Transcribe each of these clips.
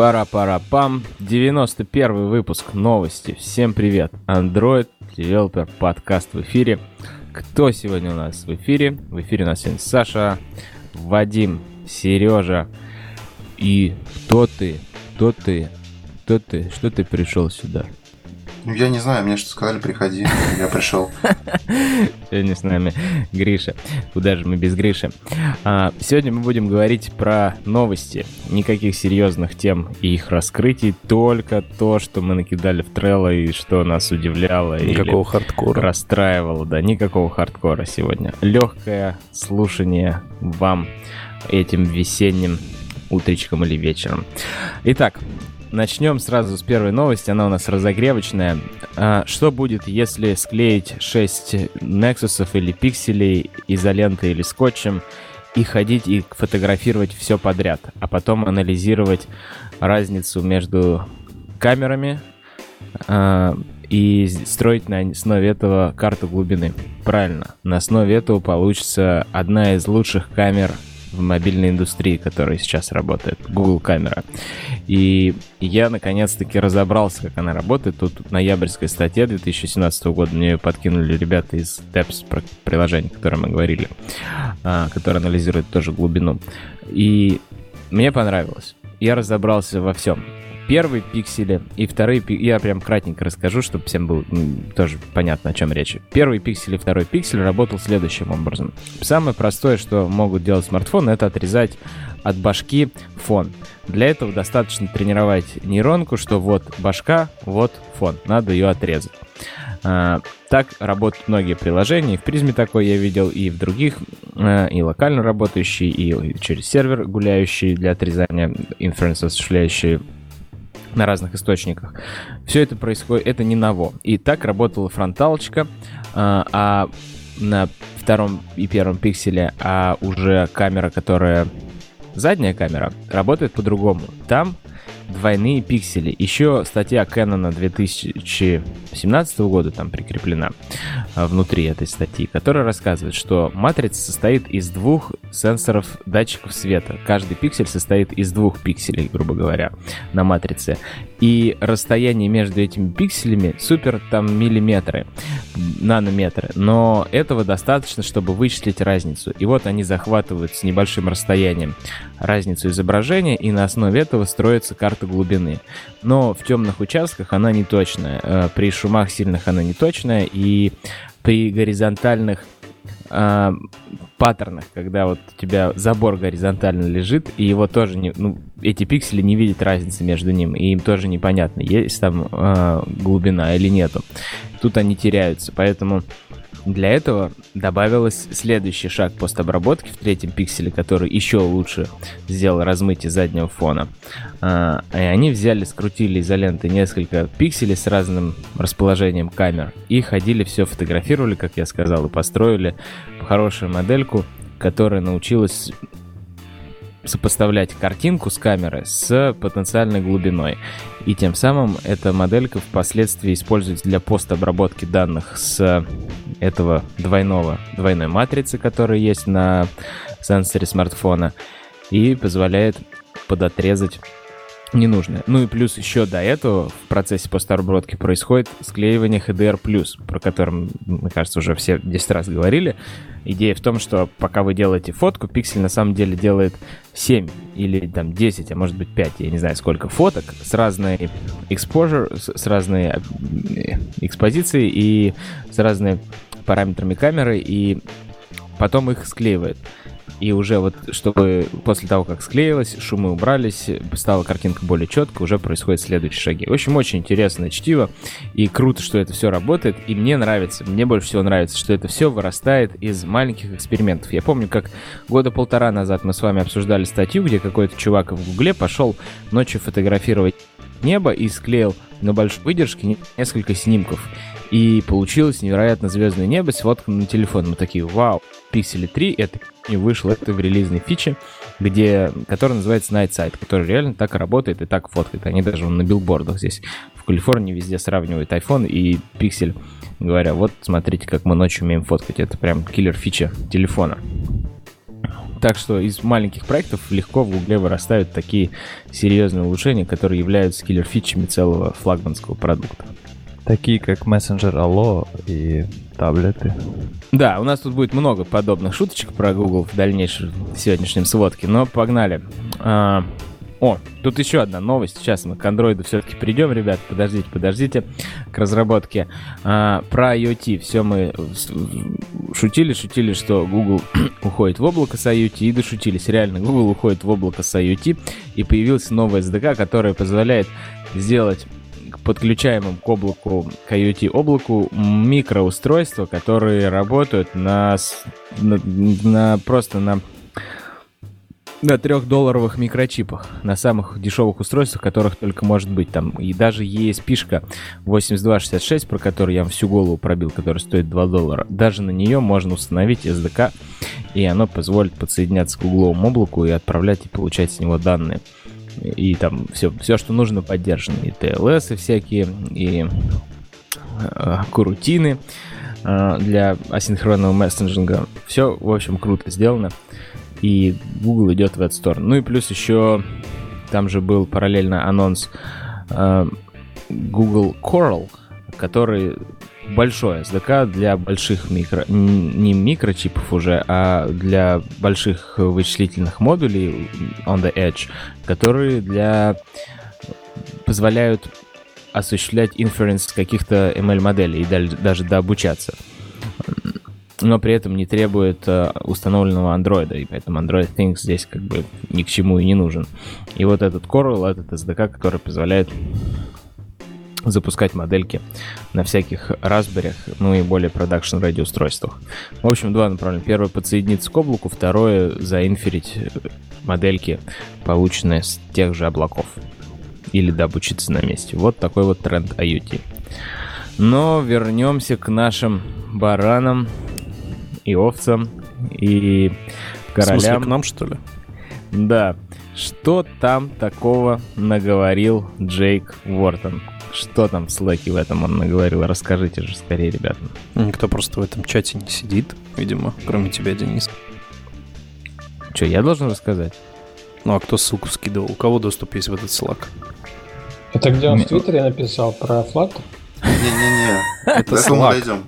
Пара-пара-пам. 91 выпуск новости. Всем привет. Android Developer подкаст в эфире. Кто сегодня у нас в эфире? В эфире у нас сегодня Саша, Вадим, Сережа. И кто ты? Кто ты? Кто ты? Что ты пришел сюда? Ну, я не знаю, мне что сказали, приходи, я пришел. Сегодня с нами Гриша. Куда же мы без Гриши? А, сегодня мы будем говорить про новости. Никаких серьезных тем и их раскрытий, только то, что мы накидали в Трелло и что нас удивляло. Никакого хардкора. Расстраивало, да, никакого хардкора сегодня. Легкое слушание вам этим весенним утречком или вечером. Итак, Начнем сразу с первой новости, она у нас разогревочная. А, что будет, если склеить 6 Nexus или пикселей изолентой или скотчем и ходить и фотографировать все подряд, а потом анализировать разницу между камерами а, и строить на основе этого карту глубины. Правильно, на основе этого получится одна из лучших камер в мобильной индустрии, которая сейчас работает, Google камера. И я наконец-таки разобрался, как она работает. Тут ноябрьская статья 2017 года, мне подкинули ребята из TAPS приложения, о котором мы говорили, а, которое анализирует тоже глубину. И мне понравилось. Я разобрался во всем первые пиксели и вторые пиксели. Я прям кратенько расскажу, чтобы всем было тоже понятно, о чем речь. Первый пиксель и второй пиксель работал следующим образом. Самое простое, что могут делать смартфоны, это отрезать от башки фон. Для этого достаточно тренировать нейронку, что вот башка, вот фон. Надо ее отрезать. А, так работают многие приложения. В призме такой я видел, и в других, а, и локально работающие, и через сервер гуляющий для отрезания инференс осуществляющие на разных источниках. Все это происходит, это не ново. И так работала фронталочка, а, а на втором и первом пикселе, а уже камера, которая задняя камера, работает по-другому. Там двойные пиксели. Еще статья Canon 2017 года там прикреплена а, внутри этой статьи, которая рассказывает, что матрица состоит из двух сенсоров датчиков света. Каждый пиксель состоит из двух пикселей, грубо говоря, на матрице. И расстояние между этими пикселями супер там миллиметры, нанометры. Но этого достаточно, чтобы вычислить разницу. И вот они захватывают с небольшим расстоянием разницу изображения, и на основе этого строится карта глубины. Но в темных участках она не точная. Э, при шумах сильных она не точная, и при горизонтальных э, паттернах, когда вот у тебя забор горизонтально лежит, и его тоже не, ну, эти пиксели не видят разницы между ним, и им тоже непонятно, есть там э, глубина или нету. Тут они теряются, поэтому для этого добавилось следующий шаг постобработки в третьем пикселе, который еще лучше сделал размытие заднего фона. А, и они взяли, скрутили изоленты несколько пикселей с разным расположением камер и ходили, все фотографировали, как я сказал, и построили хорошую модельку, которая научилась сопоставлять картинку с камеры с потенциальной глубиной. И тем самым эта моделька впоследствии используется для постобработки данных с этого двойного, двойной матрицы, которая есть на сенсоре смартфона, и позволяет подотрезать ненужное. Ну и плюс еще до этого в процессе постобработки происходит склеивание HDR+, про котором, мне кажется, уже все 10 раз говорили. Идея в том, что пока вы делаете фотку, пиксель на самом деле делает 7 или там 10, а может быть 5, я не знаю сколько фоток с разной exposure, с разной э, экспозицией и с разными параметрами камеры, и потом их склеивает. И уже вот, чтобы после того, как склеилось, шумы убрались, стала картинка более четкой, уже происходят следующие шаги. В общем, очень интересное чтиво, и круто, что это все работает, и мне нравится, мне больше всего нравится, что это все вырастает из маленьких экспериментов. Я помню, как года полтора назад мы с вами обсуждали статью, где какой-то чувак в Гугле пошел ночью фотографировать небо и склеил на большой выдержке несколько снимков. И получилось невероятно звездное небо с фотком на телефон. Мы такие, вау, Pixel 3, это не вышло, это в релизной фиче, где, которая называется Night Sight, который реально так работает и так фоткает. Они даже на билбордах здесь в Калифорнии везде сравнивают iPhone и Pixel, говоря, вот смотрите, как мы ночью умеем фоткать. Это прям киллер фича телефона. Так что из маленьких проектов легко в Гугле вырастают такие серьезные улучшения, которые являются киллер-фичами целого флагманского продукта. Такие как мессенджер Allo и таблеты. Да, у нас тут будет много подобных шуточек про Google в дальнейшем в сегодняшнем сводке, но погнали. А, о, тут еще одна новость. Сейчас мы к андроиду все-таки придем, ребят. Подождите, подождите. К разработке. А, про IoT. Все мы шутили, шутили, что Google уходит в облако с IoT. И дошутились. Реально, Google уходит в облако с IoT. И появился новый SDK, который позволяет сделать подключаемым к облаку, к IoT облаку микроустройства, которые работают на, на, на просто на на трехдолларовых микрочипах, на самых дешевых устройствах, которых только может быть там. И даже ESP-шка 8266, про которую я вам всю голову пробил, которая стоит 2 доллара, даже на нее можно установить SDK, и оно позволит подсоединяться к угловому облаку и отправлять и получать с него данные. И там все, все что нужно поддержано. И TLS и всякие, и э, курутины э, для асинхронного мессенджинга. Все, в общем, круто сделано и Google идет в эту сторону. Ну и плюс еще там же был параллельно анонс э, Google Coral, который большой SDK для больших микро... не микрочипов уже, а для больших вычислительных модулей on the edge, которые для позволяют осуществлять inference каких-то ML-моделей и даже дообучаться но при этом не требует э, установленного андроида, и поэтому Android Things здесь как бы ни к чему и не нужен. И вот этот Coral, этот SDK, который позволяет запускать модельки на всяких Raspberry, ну и более продакшн ready устройствах. В общем, два направления. Первое подсоединиться к облаку, второе заинферить модельки, полученные с тех же облаков. Или добучиться на месте. Вот такой вот тренд IoT. Но вернемся к нашим баранам и овцам, и королям. В смысле, к нам, что ли? Да. Что там такого наговорил Джейк Уортон? Что там в Слэке в этом он наговорил? Расскажите же скорее, ребята. Никто просто в этом чате не сидит, видимо, кроме тебя, Денис. Что, я должен рассказать? Ну, а кто ссылку скидывал? У кого доступ есть в этот Slack? Это где он в Твиттере написал про Flutter? Не-не-не, это Slack.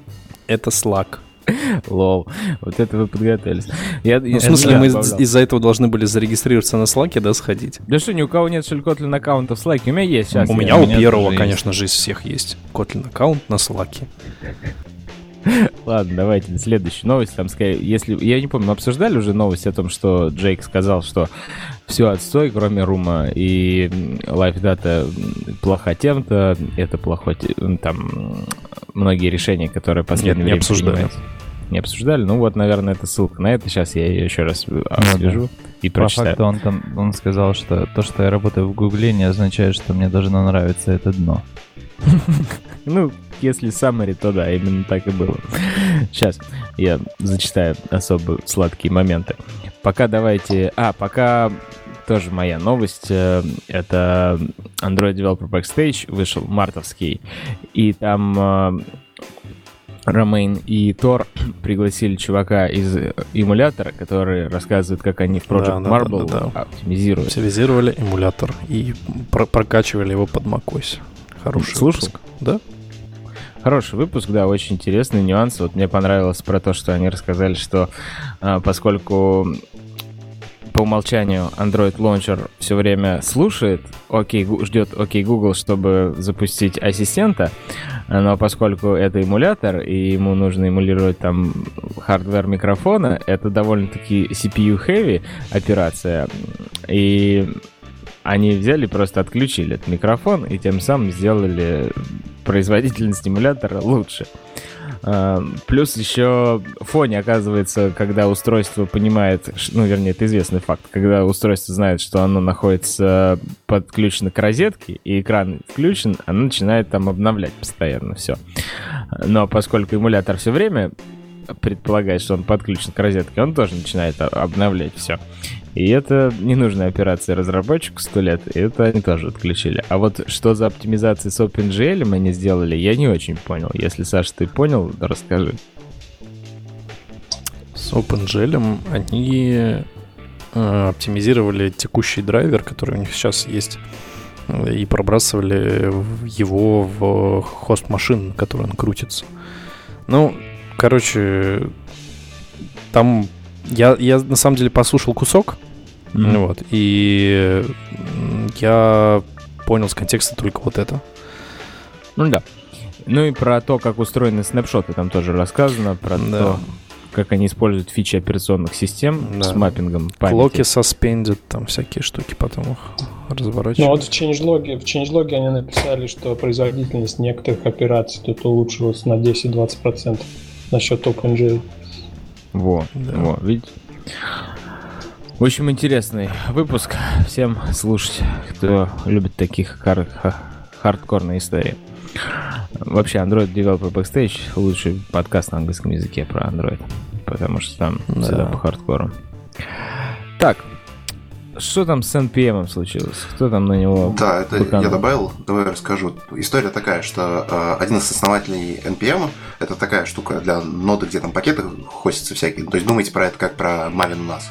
Это Slack. Лол. Вот это вы подготовились. Я, ну, в смысле, мы из-за этого должны были зарегистрироваться на Slack, да, сходить? Да что, ни у кого нет, что ли, Kotlin аккаунта в Slack? У меня есть сейчас. У меня у первого, конечно же, из всех есть Kotlin аккаунт на Slack. Ладно, давайте следующую новость. Там, скорее, если я не помню, мы обсуждали уже новость о том, что Джейк сказал, что все отстой, кроме рума, и Life Data плохо тем-то, это плохо, там многие решения, которые последнее Нет, не обсуждали. Не обсуждали? Ну вот, наверное, это ссылка на это. Сейчас я ее еще раз освежу ну, да. и прочитаю. По факту он, там, он сказал, что то, что я работаю в Гугле, не означает, что мне должно нравиться это дно. Ну, если summary, то да, именно так и было. Сейчас я зачитаю особо сладкие моменты. Пока давайте... А, пока тоже моя новость. Э, это Android Developer Backstage вышел мартовский. И там э, Ромейн и Тор пригласили чувака из эмулятора, который рассказывает, как они в Project да, Marble да, да, да. оптимизируют. Оптимизировали эмулятор и про прокачивали его под macOS. Хороший Слушал? выпуск. Да? Хороший выпуск, да, очень интересный нюанс. Вот мне понравилось про то, что они рассказали, что а, поскольку по умолчанию Android Launcher все время слушает, окей, ждет okay Google, чтобы запустить ассистента, но поскольку это эмулятор, и ему нужно эмулировать там hardware микрофона, это довольно-таки CPU-heavy операция, и они взяли просто отключили этот микрофон и тем самым сделали производительность эмулятора лучше. А, плюс еще фоне, оказывается, когда устройство понимает, ну, вернее, это известный факт, когда устройство знает, что оно находится подключено к розетке, и экран включен, оно начинает там обновлять постоянно все. Но поскольку эмулятор все время предполагает, что он подключен к розетке, он тоже начинает обновлять все. И это ненужная операция разработчику сто лет, и это они тоже отключили. А вот что за оптимизации с OpenGL они сделали, я не очень понял. Если, Саша, ты понял, расскажи. С OpenGL они э, оптимизировали текущий драйвер, который у них сейчас есть, э, и пробрасывали его в хост машин, на которой он крутится. Ну, короче, там я, я на самом деле послушал кусок, Мгм. вот, и я понял с контекста только вот это. Ну да. Ну и про то, как устроены снапшоты, там тоже рассказано, про Да. то, как они используют фичи операционных систем Да. с маппингом памяти. Клоки suspended, там всякие штуки потом их разворачивают. Ну вот в changelog, в changelog они написали, что производительность некоторых операций тут улучшилась на 10-20% насчет OpenGL. Во, Да. во, видите? В общем, интересный выпуск. Всем слушать, кто любит таких хар- ха- хардкорные истории. Вообще, Android Developer Backstage лучший подкаст на английском языке про Android. Потому что там Да. всегда по хардкору. Так, что там с NPM случилось? Кто там на него Да, это быканул? я добавил, давай расскажу. История такая, что э, один из основателей NPM это такая штука для ноды, где там пакеты хостятся всякие. То есть думайте про это как про Maven у нас.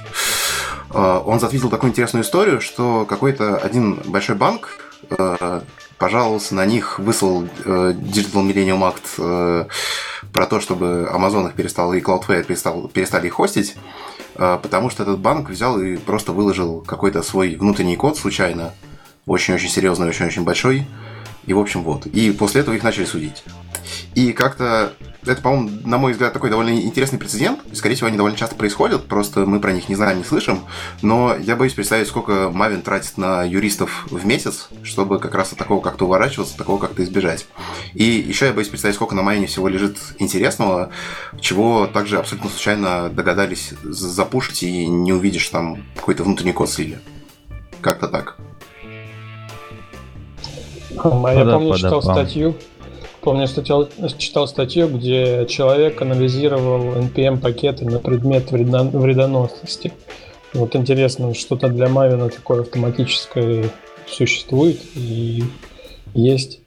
Э, он затвитил такую интересную историю, что какой-то один большой банк э, пожаловался на них, выслал э, Digital Millennium Act э, про то, чтобы Amazon их перестал и Cloudflare перестал, перестали их хостить, потому что этот банк взял и просто выложил какой-то свой внутренний код случайно, очень-очень серьезный, очень-очень большой. И, в общем, вот. И после этого их начали судить. И как-то это, по-моему, на мой взгляд, такой довольно интересный прецедент. Скорее всего, они довольно часто происходят, просто мы про них не знаем, не слышим. Но я боюсь представить, сколько Мавин тратит на юристов в месяц, чтобы как раз от такого как-то уворачиваться, такого как-то избежать. И еще я боюсь представить, сколько на Мавине всего лежит интересного, чего также абсолютно случайно догадались за- запушить и не увидишь там какой-то внутренний код слили. Как-то так. А я помню, читал статью, помню, статью, читал статью, где человек анализировал NPM-пакеты на предмет вредоносности. Вот интересно, что-то для Мавина такое автоматическое существует и есть.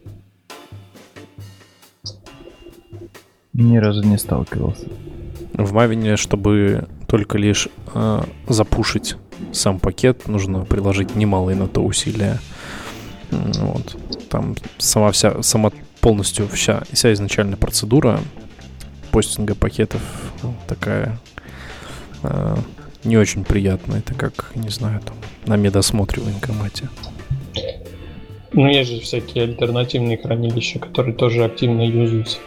Ни разу не сталкивался. В Мавине, чтобы только лишь э, запушить сам пакет, нужно приложить немалые на то усилия. Вот. Там сама вся, сама полностью вся, вся изначальная процедура постинга пакетов ну, такая э, не очень приятная. Это как, не знаю, там, на медосмотре в военкомате. Ну, есть же всякие альтернативные хранилища, которые тоже активно юзаются.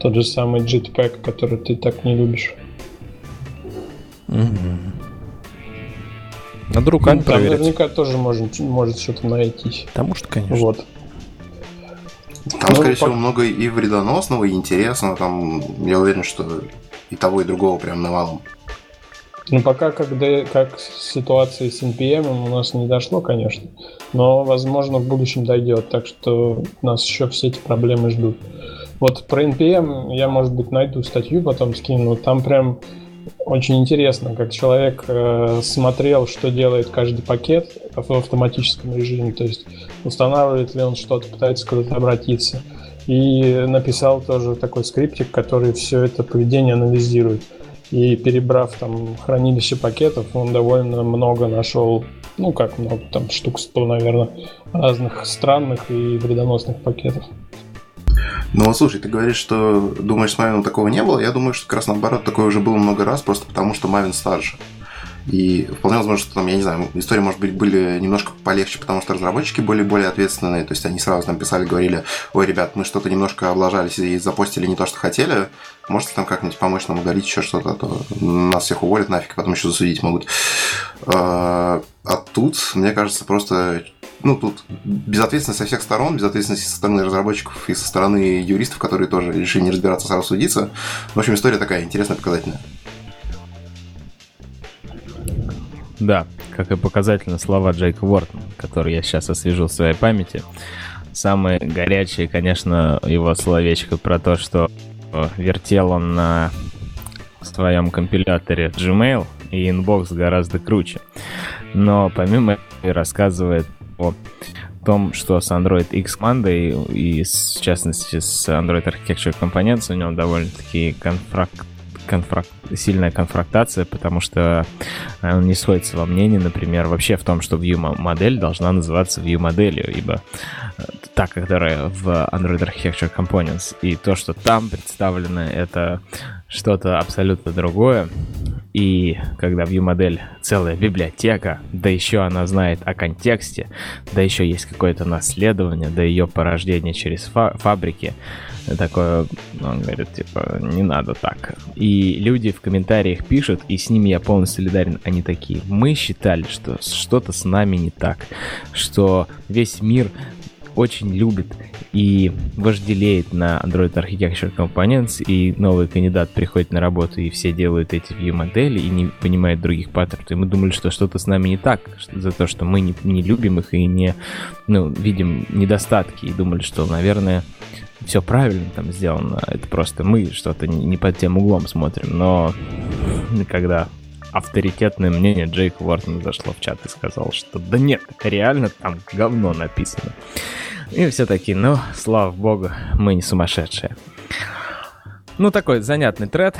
Тот же самый Jetpack, который ты так не любишь. Мгм. Надо руками Ну, Там проверить. наверняка тоже может, может что-то найтись. Да, может, конечно. Вот. Там, Ну, скорее по- всего, много и вредоносного, и интересного. Там, я уверен, что и того, и другого прям навалом. Ну, пока когда, как с ситуацией с NPM у нас не дошло, конечно. Но, возможно, в будущем дойдет. Так что нас еще все эти проблемы ждут. Вот про NPM я, может быть, найду статью, потом скину. Там прям очень интересно, как человек э, смотрел, что делает каждый пакет в автоматическом режиме. То есть устанавливает ли он что-то, пытается куда-то обратиться. И написал тоже такой скриптик, который все это поведение анализирует. И перебрав там хранилище пакетов, он довольно много нашел, ну как много, там штук 100, наверное, разных странных и вредоносных пакетов. Ну вот слушай, ты говоришь, что думаешь, с Мавином такого не было. Я думаю, что как раз наоборот, такое уже было много раз, просто потому что Мавин старше. И вполне возможно, что там, я не знаю, истории, может быть, были немножко полегче, потому что разработчики были более ответственные. То есть они сразу нам писали, говорили, ой, ребят, мы что-то немножко облажались и запостили не то, что хотели. Можете там как-нибудь помочь нам удалить еще что-то, а то нас всех уволят нафиг, потом еще засудить могут. А а тут, мне кажется, просто ну, тут безответственность со всех сторон, безответственность со стороны разработчиков и со стороны юристов, которые тоже решили не разбираться, сразу судиться. В общем, история такая интересная, показательная. Да, как и показательно слова Джейка Уортона, которые я сейчас освежил в своей памяти. Самые горячие, конечно, его словечко про то, что э, вертел он на своем компиляторе Gmail, и Inbox гораздо круче. Но помимо рассказывает о том, что с Android X командой и, с- в частности с Android Architecture Components у него довольно-таки конфракт конфрак- сильная конфрактация, потому что он не сходится во мнении, например, вообще в том, что View-модель должна называться View-моделью, ибо э, та, которая в Android Architecture Components, и то, что там представлено, это что-то абсолютно другое. И когда View-модель целая библиотека, да еще она знает о контексте, да еще есть какое-то наследование, да ее порождение через фа- фабрики, такое, он говорит, типа, не надо так. И люди в комментариях пишут, и с ними я полностью солидарен, они такие, мы считали, что что-то с нами не так, что весь мир очень любит и вожделеет на Android Architecture Components, и новый кандидат приходит на работу, и все делают эти view-модели, и не понимают других паттернов. И мы думали, что что-то с нами не так, за то, что мы не, не любим их и не, ну, видим недостатки, и думали, что, наверное, все правильно там сделано. Это просто мы что-то не под тем углом смотрим. Но когда авторитетное мнение Джейк Уортона зашло в чат и сказал, что да нет, реально там говно написано. И все такие, ну, слава богу, мы не сумасшедшие. Ну, такой занятный тред.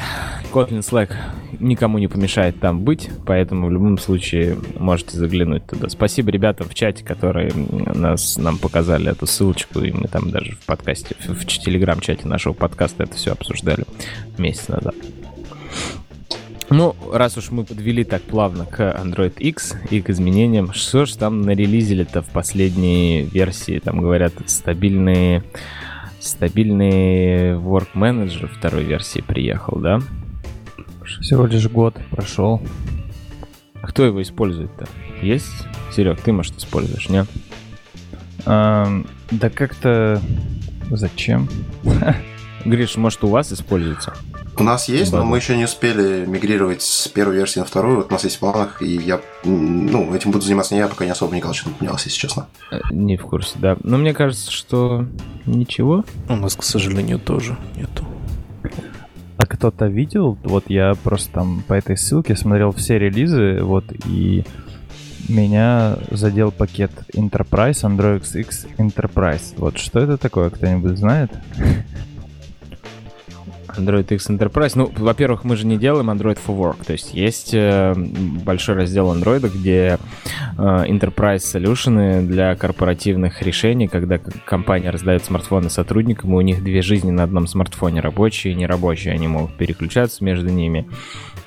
Kotlin Slack никому не помешает там быть, поэтому в любом случае можете заглянуть туда. Спасибо ребятам в чате, которые нас, нам показали эту ссылочку, и мы там даже в подкасте, в, в телеграм-чате нашего подкаста это все обсуждали месяц назад. Ну, раз уж мы подвели так плавно к Android X и к изменениям, что же там нарелизили-то в последней версии? Там говорят стабильные стабильный Work Manager второй версии приехал, да? Всего лишь год прошел. А кто его использует-то? Есть? Серег, ты, может, используешь, не? А, да как-то... Зачем? Гриш, может, у вас используется? У нас есть, но мы еще не успели мигрировать с первой версии на вторую. Вот у нас есть в планах, и я, ну, этим буду заниматься не я, пока не особо никогда что-то поменялось, если честно. Э, не в курсе, да. Но мне кажется, что ничего. У нас, к сожалению, тоже нету. А кто-то видел? Вот я просто там по этой ссылке смотрел все релизы, вот, и меня задел пакет Enterprise, Android X Enterprise. Вот что это такое, кто-нибудь знает? Android X Enterprise. Ну, во-первых, мы же не делаем Android for Work. То есть есть э, большой раздел Android, где э, Enterprise Solutions для корпоративных решений, когда компания раздает смартфоны сотрудникам, и у них две жизни на одном смартфоне, рабочие и нерабочие. Они могут переключаться между ними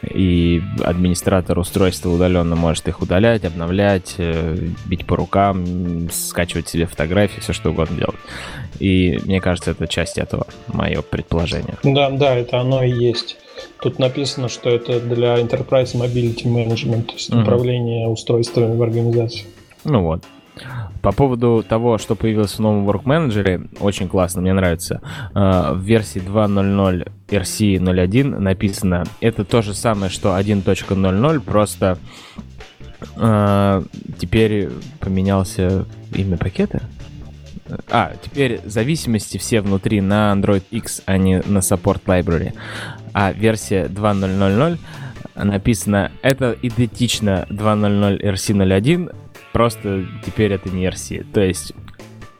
и администратор устройства удаленно может их удалять, обновлять, э, бить по рукам, скачивать себе фотографии, все что угодно делать. И мне кажется, это часть этого, мое предположение. Да, да, это оно и есть. Тут написано, что это для Enterprise Mobility Management, то есть угу. управление устройствами в организации. Ну вот. По поводу того, что появилось в новом Work Manager, очень классно, мне нравится. А, в версии 2.0.0 RC01 написано, это то же самое, что 1.0.0, просто а, теперь поменялся имя пакета. А, теперь зависимости все внутри на Android X, а не на Support Library. А версия 2.0.0.0 написано, это идентично 2.0.0 RC01, просто теперь это не RC. То есть,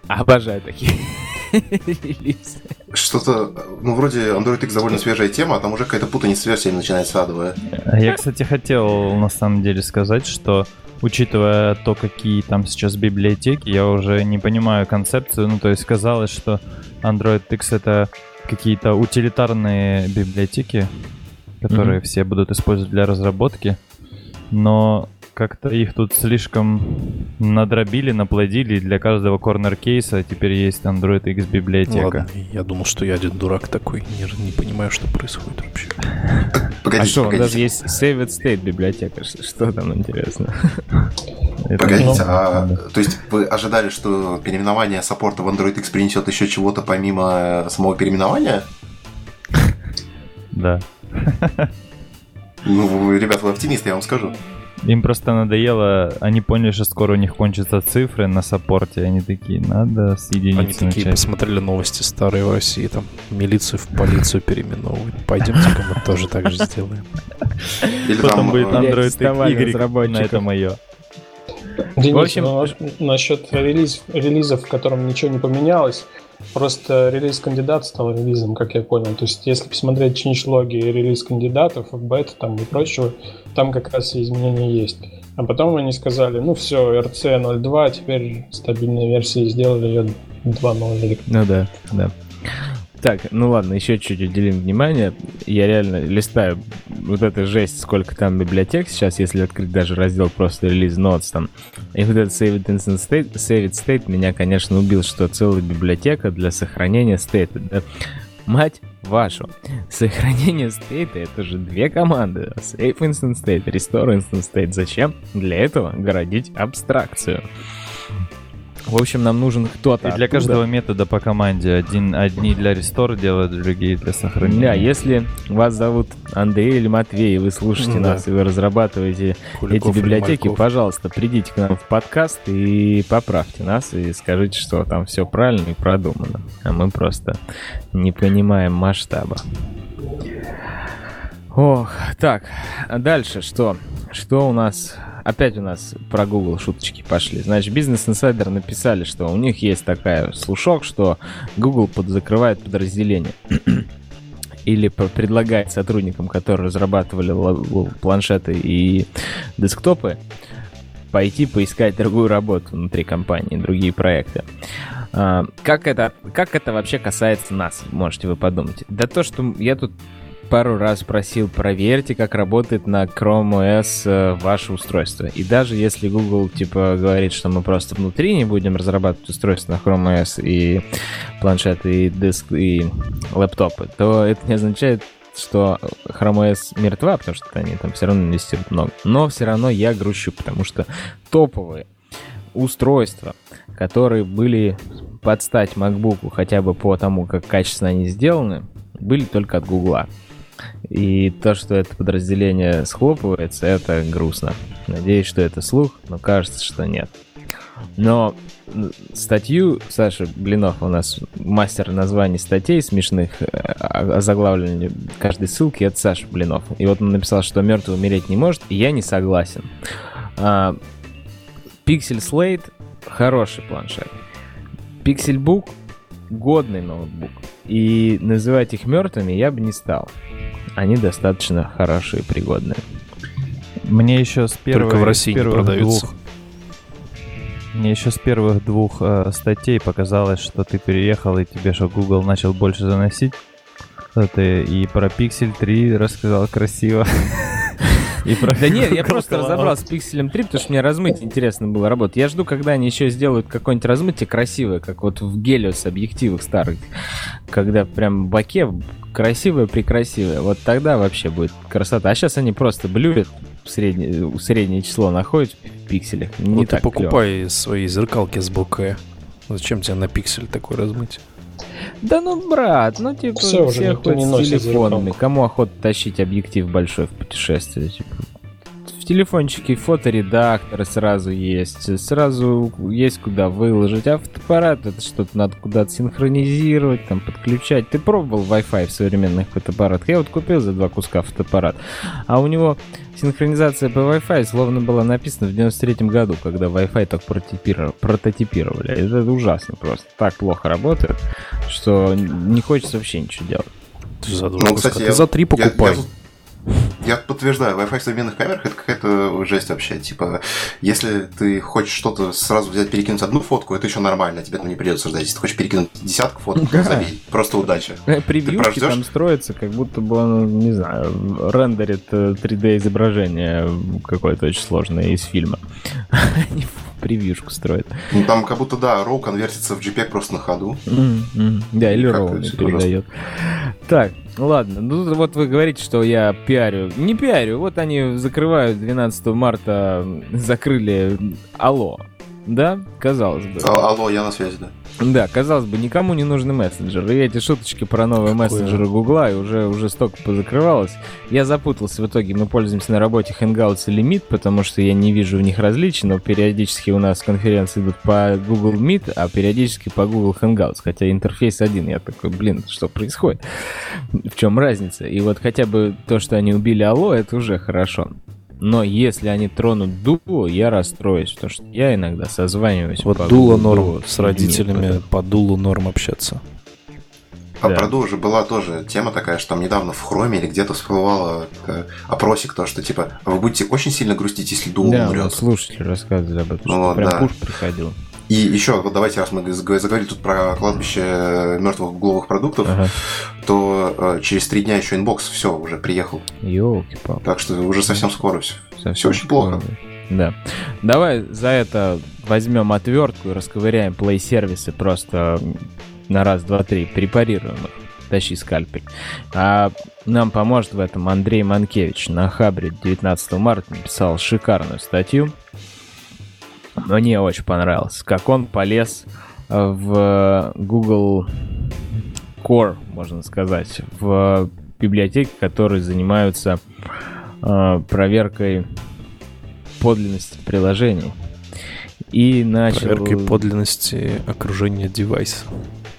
обожаю такие релизы. Что-то, ну, вроде Android X довольно свежая тема, а там уже какая-то путаница с версиями начинается адовая. Я, кстати, хотел на самом деле сказать, что учитывая то, какие там сейчас библиотеки, я уже не понимаю концепцию. Ну, то есть казалось, что Android X это какие-то утилитарные библиотеки, которые mm-hmm. все будут использовать для разработки. Но как-то их тут слишком надробили, наплодили, для каждого корнер-кейса теперь есть Android X библиотека. Ладно, я думал, что я один дурак такой, не, не понимаю, что происходит вообще. Погодите, а что, погодите. даже есть Saved State библиотека, что там интересно? Погодите, а, то есть вы ожидали, что переименование саппорта в Android X принесет еще чего-то помимо самого переименования? Да. Ну, ребята, вы оптимисты, я вам скажу. Им просто надоело, они поняли, что скоро у них кончатся цифры на саппорте, они такие, надо с Они такие посмотрели новости старые в России, там, милицию в полицию переименовывают. Пойдемте-ка мы тоже так же сделаем. Потом будет э, Android Y, на это мое. Денис, В общем- ну, насчет релиз, релизов, в котором ничего не поменялось, просто релиз кандидат стал релизом, как я понял. То есть, если посмотреть change-логи и релиз кандидатов, бета там и прочего, там как раз и изменения есть. А потом они сказали, ну все, RC 0.2, теперь стабильная версия, сделали ее 2.0 или Ну да, да. Так, ну ладно, еще чуть уделим внимание. Я реально листаю вот эта жесть, сколько там библиотек сейчас, если открыть даже раздел просто релиз notes там. И вот этот save it instant state, save it state меня, конечно, убил, что целая библиотека для сохранения стейта. Да? Мать вашу. Сохранение стейта это же две команды. Save instant state, restore instant state. Зачем? Для этого городить абстракцию. В общем, нам нужен кто-то. И для оттуда. каждого метода по команде один, одни для рестор делают, другие для сохранения. Да, если вас зовут Андрей или Матвей, и вы слушаете Да. нас, и вы разрабатываете Куликов эти библиотеки, пожалуйста, придите к нам в подкаст и поправьте нас, и скажите, что там все правильно и продумано. А мы просто не понимаем масштаба. Ох, так, а дальше что? Что у нас? Опять у нас про Google шуточки пошли. Значит, Business Insider написали, что у них есть такая слушок, что Google подзакрывает подразделение. Или предлагает сотрудникам, которые разрабатывали ла- планшеты и десктопы, пойти поискать другую работу внутри компании, другие проекты. А, Как это, как это вообще касается нас, можете вы подумать? Да то, что я тут пару раз просил, проверьте, как работает на Chrome OS э, ваше устройство. И даже если Google, типа, говорит, что мы просто внутри не будем разрабатывать устройство на Chrome OS и планшеты, и диск, и лэптопы, то это не означает, что Chrome OS мертва, потому что они там все равно инвестируют много. Но все равно я грущу, потому что топовые устройства, которые были под стать MacBook, хотя бы по тому, как качественно они сделаны, были только от Гугла. И то, что это подразделение схлопывается, это грустно. Надеюсь, что это слух, но кажется, что нет. Но статью Саша Блинов у нас мастер названий статей смешных, э, о- озаглавливания каждой ссылки, это Саша Блинов. И вот он написал, что мертвый умереть не может, и я не согласен. А, Pixel Slate хороший планшет. Pixelbook годный ноутбук. И называть их мертвыми я бы не стал. Они достаточно хорошие и пригодные. Мне еще с первых, Только в России с не продаются. двух мне еще с первых двух э, статей показалось, что ты переехал и тебе что Google начал больше заносить. Что ты и про Pixel 3 рассказал красиво. И про Да нет, я просто разобрался с Pixel 3, потому что мне размытие интересно было работать. Я жду, когда они еще сделают какое-нибудь размытие красивое, как вот в Гелиос объективах старых, когда прям боке красивое-прекрасивое. Вот тогда вообще будет красота. А сейчас они просто блюрят среднее, среднее число находят в пикселях. Не вот ты так клёво. покупай свои зеркалки с боке. Зачем тебе на пиксель такой размыть? Да ну, брат, ну типа Всё, уже все никто не с телефонами. Кому охота тащить объектив большой в путешествие? Типа. В телефончике фоторедакторы сразу есть, сразу есть куда выложить, а фотоаппарат это что-то надо куда-то синхронизировать, там подключать. Ты пробовал Wi-Fi в современных фотоаппаратах? Я вот купил за два куска фотоаппарат, а у него синхронизация по Wi-Fi словно была написана в 93 году, когда Wi-Fi так прототипировали. Это ужасно просто. Так плохо работает, что не хочется вообще ничего делать. Ты за два Ну, кстати, Ты я- за три Я, покупай. я тут- я подтверждаю, Wi-Fi в современных камерах это какая-то жесть вообще. Типа, если ты хочешь что-то сразу взять, перекинуть одну фотку, это еще нормально, тебе там не придется ждать. Если ты хочешь перекинуть десятку фоток, Да. то забей. Просто удача. Э, Превьюшки прождёшь? там строятся, как будто бы он, не знаю, рендерит э, 3D изображение какое-то очень сложное из фильма. Превьюшку строят. Ну там как будто, да, RAW конвертится в JPEG просто на ходу. М, м. Да, или Роу всё передает. Так, ладно. Ну вот вы говорите, что я пиарю. Не пиарю. Вот они закрывают 12 марта, закрыли Алло. Да, казалось бы. А- алло, я на связи, да. Да, казалось бы, никому не нужны мессенджеры. И эти шуточки про новые Какое? мессенджеры Гугла и уже, уже столько позакрывалось. Я запутался в итоге. Мы пользуемся на работе Hangouts и Meet, потому что я не вижу в них различий, но периодически у нас конференции идут по Google Meet, а периодически по Google Hangouts, хотя интерфейс один. Я такой, блин, что происходит? В чем разница? И вот хотя бы то, что они убили Алло, это уже хорошо. Но если они тронут Duo, я расстроюсь, потому что я иногда созваниваюсь Вот по Google норм Duo с родителями, людьми, по Duo норм общаться. А Да. про Duo уже была тоже тема такая, что там недавно в Chrome или где-то всплывало э, опросик, то, что типа вы будете очень сильно грустить, если Duo Да, умрет. слушатели рассказывали об этом, Ну что вот, прям да. push приходил. И еще, вот давайте, раз мы заг- заговорили тут про кладбище мертвых гугловых продуктов, Ага. то э, через три дня еще Inbox все уже приехал. Ёлки-палки. Так что уже совсем скоро все. Совсем Всё очень плохо. скоро. Да. Давай за это возьмем отвертку и расковыряем плей-сервисы просто на раз, два, три, препарируем их. Тащи скальпель. А нам поможет в этом Андрей Манкевич на Хабре 19 марта написал шикарную статью. Мне очень понравилось, как он полез э, в Google Core, можно сказать, в библиотеки, которые занимаются э, проверкой подлинности приложений. И начал... Проверкой подлинности окружения девайса.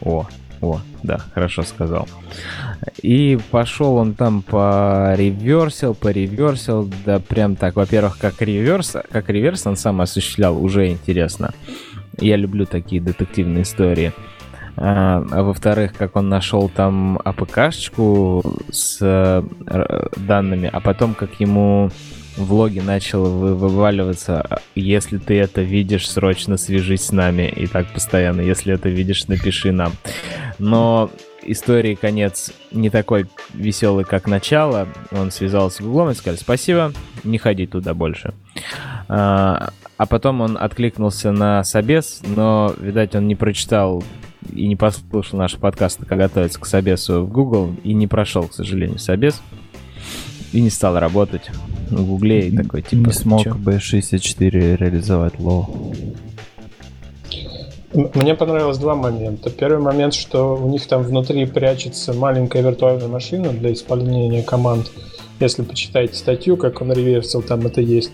О, о, да, хорошо сказал. И пошел он там по реверсил, по реверсил, да прям так, во-первых, как реверс, как реверс он сам осуществлял, уже интересно. Я люблю такие детективные истории. А, а во-вторых, как он нашел там АПКшечку с э, данными, а потом как ему в логе начал вы- вываливаться, если ты это видишь, срочно свяжись с нами. И так постоянно, если это видишь, напиши нам. Но истории конец не такой веселый, как начало. Он связался с Гуглом и сказали, спасибо, не ходи туда больше. А, а потом он откликнулся на собес, но, видать, он не прочитал и не послушал наши подкасты, как готовиться к собесу в Google, и не прошел, к сожалению, собес. И не стал работать в Гугле и такой, типа... не смог «Чё?» B64 реализовать лоу. Мне понравилось два момента. Первый момент, что у них там внутри прячется маленькая виртуальная машина для исполнения команд. Если почитаете статью, как он реверсил, там это есть.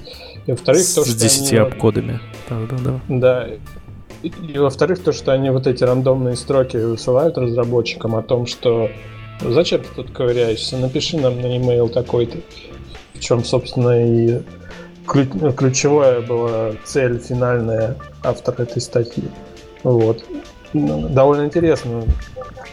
И во-вторых, то, С что 10 они- обкодами. Да-да-да. Да. И, и во-вторых, то, что они вот эти рандомные строки высылают разработчикам о том, что зачем ты тут ковыряешься, напиши нам на e-mail такой-то. В чем, собственно, и ключ- ключевая была цель финальная автора этой статьи. Вот. Ну, Довольно интересно.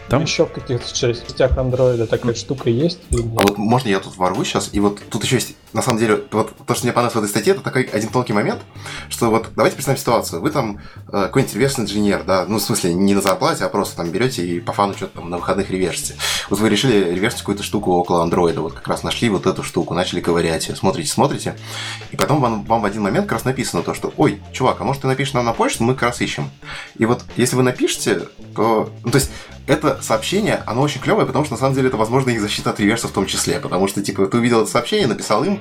Там- Еще в каких-то частях андроида такая штука есть? А вот можно я тут ворвусь сейчас? И вот тут еще есть, на самом деле, вот то, что мне понравилось в этой статье, это такой один тонкий момент, что вот давайте представим ситуацию. Вы там э, какой-нибудь реверс-инженер, да, ну, в смысле, не на зарплате, а просто там берете и по фану что-то там на выходных реверсите. Вот вы решили реверсить какую-то штуку около андроида, вот как раз нашли вот эту штуку, начали ковырять ее, смотрите, смотрите, и потом вам, вам в один момент как раз написано то, что, ой, чувак, а может ты напишешь нам на почту, мы как раз ищем. И вот если вы напишете, то, ну, то есть это сообщение, оно очень клевое, потому что на самом деле это, возможно, их защита от реверса в том числе. Потому что, типа, ты увидел это сообщение, написал им,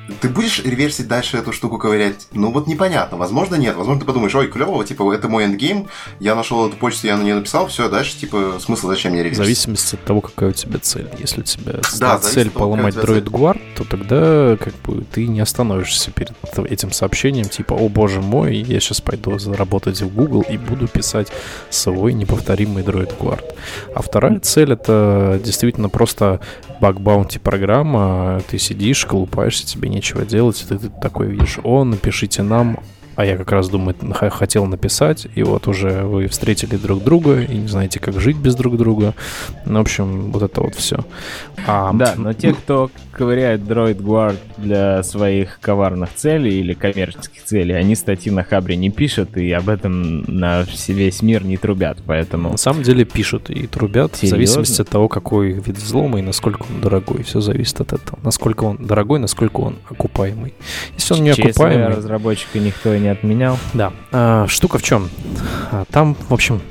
ты будешь реверсить дальше эту штуку ковырять? Ну вот непонятно. Возможно, нет. Возможно, ты подумаешь, ой, клево, типа, это мой эндгейм, я нашел эту почту, я на нее написал, все, дальше, типа, смысл зачем мне В реверсить? зависимости от того, какая у тебя цель. Если у тебя Да, цель того, поломать Droid Guard, то тогда как бы ты не остановишься перед этим сообщением, типа, о боже мой, я сейчас пойду заработать в Google и буду писать свой неповторимый Droid Guard. А вторая цель это действительно просто баг-баунти программа, ты сидишь, колупаешься, тебе нечего делать, и ты, такой видишь, о, напишите нам, а я как раз думаю, хотел написать, и вот уже вы встретили друг друга и не знаете, как жить без друг друга. Ну, в общем, вот это вот все. А, Да, но те, кто ковыряет Droid Guard для своих коварных целей или коммерческих целей, они статьи на Хабре не пишут и об этом на весь мир не трубят, поэтому... на самом деле пишут и трубят в Серьезно? зависимости от того, какой вид взлома и насколько он дорогой. Все зависит от этого. Насколько он дорогой, насколько он окупаемый. Если он не окупаемый, разработчика никто не отменял. Да. А, штука в чем? А, Там, в общем,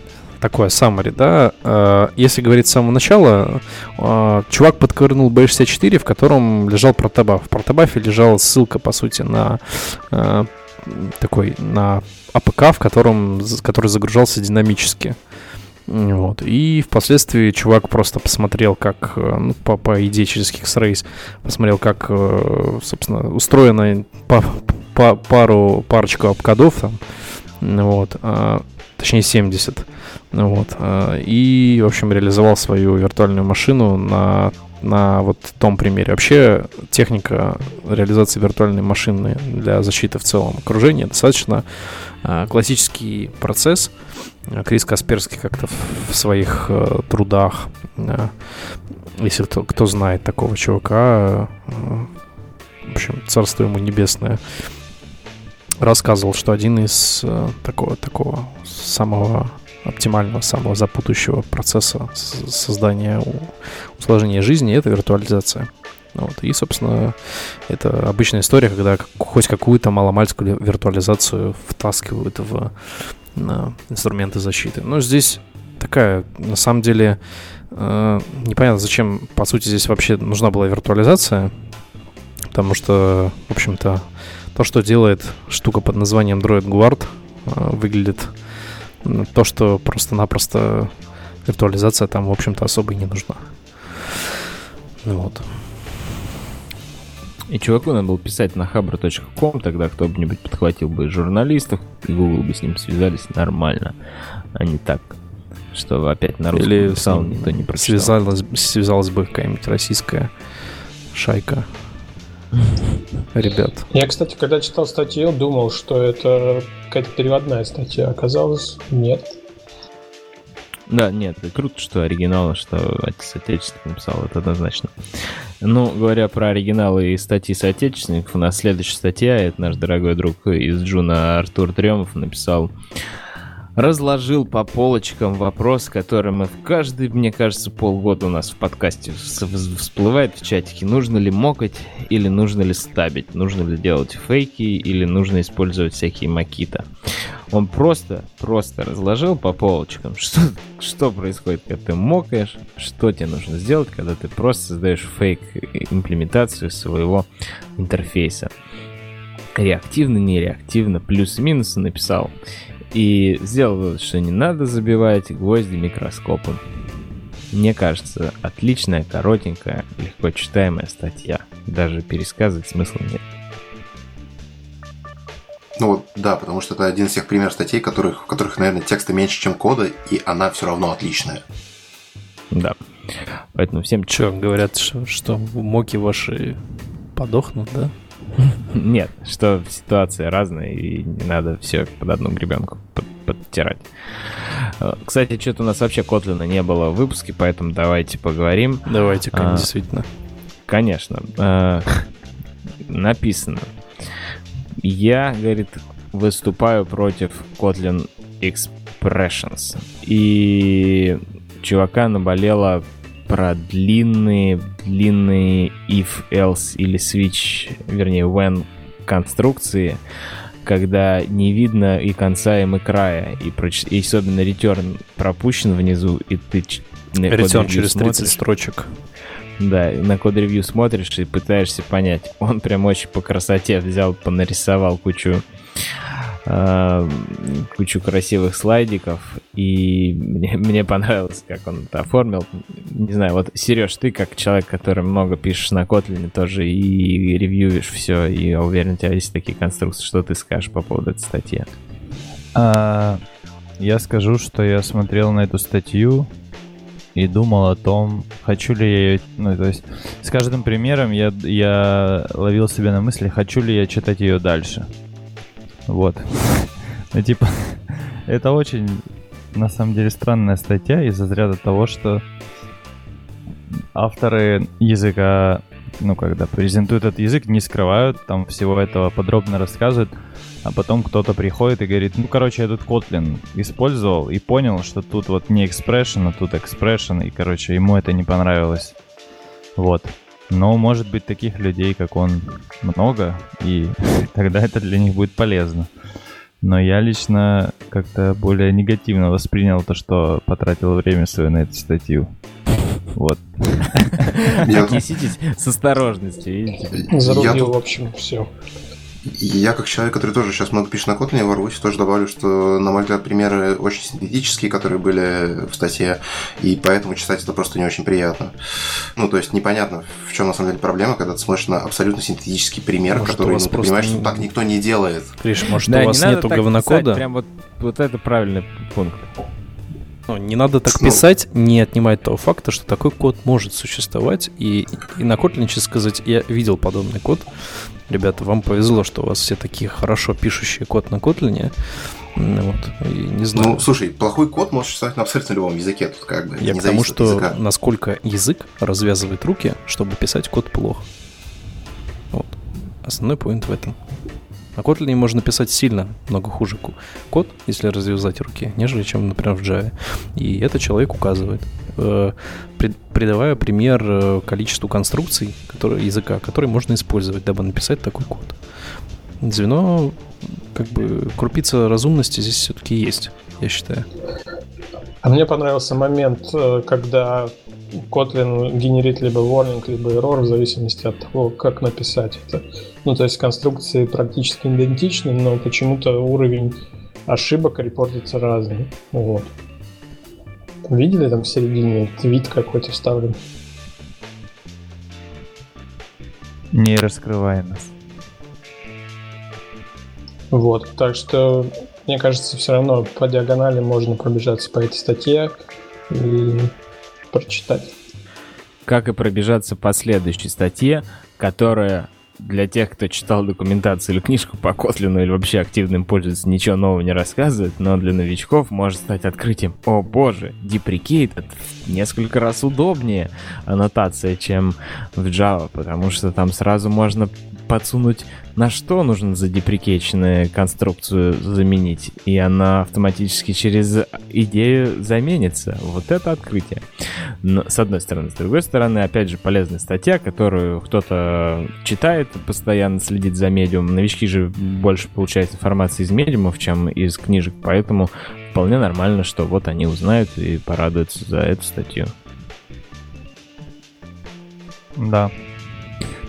такое summary, да. А, Если говорить с самого начала, а, чувак подковырнул B64, в котором лежал протобаф. В протобафе лежала ссылка, по сути, на такой, на АПК, в котором, который загружался динамически. Вот. И впоследствии чувак просто посмотрел, как, э, ну, по, по идее, через X-Race, посмотрел, как, э, собственно, устроена па- па- пару, парочку обкодов там, вот, а, точнее 70, ну вот, а, и, в общем, реализовал свою виртуальную машину на на вот том примере. Вообще техника реализации виртуальной машины для защиты в целом окружения достаточно э, классический процесс. Крис Касперский как-то в своих э, трудах, если кто, кто знает такого чувака, э, в общем, царство ему небесное, рассказывал, что один из э, такого, такого самого оптимального, самого запутающего процесса создания усложнения жизни — это виртуализация. Вот. И, собственно, это обычная история, когда хоть какую-то маломальскую виртуализацию втаскивают в на инструменты защиты. Но здесь такая, на самом деле, э, непонятно, зачем, по сути, здесь вообще нужна была виртуализация, потому что, в общем-то, то, что делает штука под названием Droid Guard, э, выглядит то, что просто-напросто виртуализация там, в общем-то, особо и не нужна. Вот. И чуваку надо было писать на habro.com, тогда кто-нибудь подхватил бы журналистов, и Google бы с ним связались нормально, а не так, что опять на русском Или писал, никто не прочитал. Связалась, связалась бы какая-нибудь российская шайка ребят. Я, кстати, когда читал статью, думал, что это какая-то переводная статья. Оказалось, нет. Да, нет, круто, что оригинал, что соотечественник написал, это однозначно. Ну, говоря про оригиналы и статьи соотечественников, у нас следующая статья, это наш дорогой друг из Джуна Артур Тремов написал разложил по полочкам вопрос, который мы в каждый, мне кажется, полгода у нас в подкасте всплывает в чатике. Нужно ли мокать или нужно ли стабить? Нужно ли делать фейки или нужно использовать всякие макита? Он просто, просто разложил по полочкам, что, что происходит, когда ты мокаешь, что тебе нужно сделать, когда ты просто создаешь фейк имплементацию своего интерфейса. Реактивно, нереактивно, плюсы-минусы написал. И сделал вывод, что не надо забивать гвозди микроскопом. Мне кажется, отличная, коротенькая, легко читаемая статья. Даже пересказывать смысла нет. Ну вот, да, потому что это один из тех примеров статей, которых, в которых, наверное, текста меньше, чем кода, и она все равно отличная. Да. Поэтому всем... Че, говорят, что, что моки ваши подохнут, да? Нет, что ситуации разные, и не надо все под одну гребенку под, подтирать. Э, кстати, что-то у нас вообще Котлина не было в выпуске, поэтому давайте поговорим. Давайте, а, действительно. Конечно. А, написано. Я, говорит, выступаю против Kotlin Expressions. И чувака наболело про длинные, длинные if, else или switch, вернее, when конструкции, когда не видно и конца, и края, и, проч... и особенно return пропущен внизу, и ты Return через 30 смотришь, строчек. Да, на код-ревью смотришь и пытаешься понять. Он прям очень по красоте взял, понарисовал кучу кучу красивых слайдиков, и мне, мне понравилось, как он это оформил. Не знаю, вот, Сереж, ты как человек, который много пишешь на Kotlin, тоже и ревьюешь все, и я уверен, у тебя есть такие конструкции. Что ты скажешь по поводу этой статьи? А, я скажу, что я смотрел на эту статью и думал о том, хочу ли я ее... Ну, то есть с каждым примером я, я ловил себя на мысли, хочу ли я читать ее дальше. Вот. Ну, типа, это очень, на самом деле, странная статья из-за разряда того, что авторы языка, ну, когда презентуют этот язык, не скрывают там всего этого, подробно рассказывают, а потом кто-то приходит и говорит, ну, короче, я тут Kotlin использовал и понял, что тут вот не expression, а тут expression, и, короче, ему это не понравилось. Вот. Но, может быть, таких людей, как он, много, и тогда это для них будет полезно. Но я лично как-то более негативно воспринял то, что потратил время свое на эту статью. Вот. Отнеситесь с осторожностью, видите? Зарубил, в общем, все. Я, как человек, который тоже сейчас много пишет на Kotlin, ворвусь, тоже добавлю, что, на мой взгляд, примеры очень синтетические, которые были в статье, и поэтому читать это просто не очень приятно. Ну, то есть непонятно, в чем на самом деле проблема, когда ты смотришь на абсолютно синтетический пример, может, который ну, ты понимаешь, что так никто не делает. Криш, может, да, у вас не нету говнокода? Прям вот, вот это правильный пункт. Ну, не надо так писать, не отнимает того факта, что такой код может существовать. И, и на Kotlin, честно сказать, я видел подобный код. Ребята, вам повезло, что у вас все такие хорошо пишущие код на Kotlin. Вот, и не знаю. Ну, слушай, плохой код может существовать на абсолютно любом языке. Тут как бы Я не к тому, что языка. насколько язык развязывает руки, чтобы писать код плохо. Вот. Основной поинт в этом. На Kotlin можно писать сильно много хуже код, если развязать руки, нежели чем, например, в Java. И это человек указывает, э, придавая пример э, количеству конструкций которые, языка, которые можно использовать, дабы написать такой код. Звено, как бы, крупица разумности здесь все-таки есть, я считаю. А мне понравился момент, э, когда Kotlin генерит либо warning, либо error в зависимости от того, как написать это. Ну, то есть конструкции практически идентичны, но почему-то уровень ошибок репортится разный. Вот. Видели там в середине твит какой-то вставлен? Не раскрывай нас. Вот, так что, мне кажется, все равно по диагонали можно пробежаться по этой статье и прочитать. Как и пробежаться по следующей статье, которая для тех, кто читал документацию или книжку по Котлину или вообще активным пользуется, ничего нового не рассказывает, но для новичков может стать открытием. О боже, deprecated несколько раз удобнее аннотация, чем в Java, потому что там сразу можно подсунуть, на что нужно задеприкейченную конструкцию заменить, и она автоматически через идею заменится. Вот это открытие. Но, с одной стороны. С другой стороны, опять же, полезная статья, которую кто-то читает, постоянно следит за медиум. Новички же больше получают информации из медиумов, чем из книжек, поэтому вполне нормально, что вот они узнают и порадуются за эту статью. Да.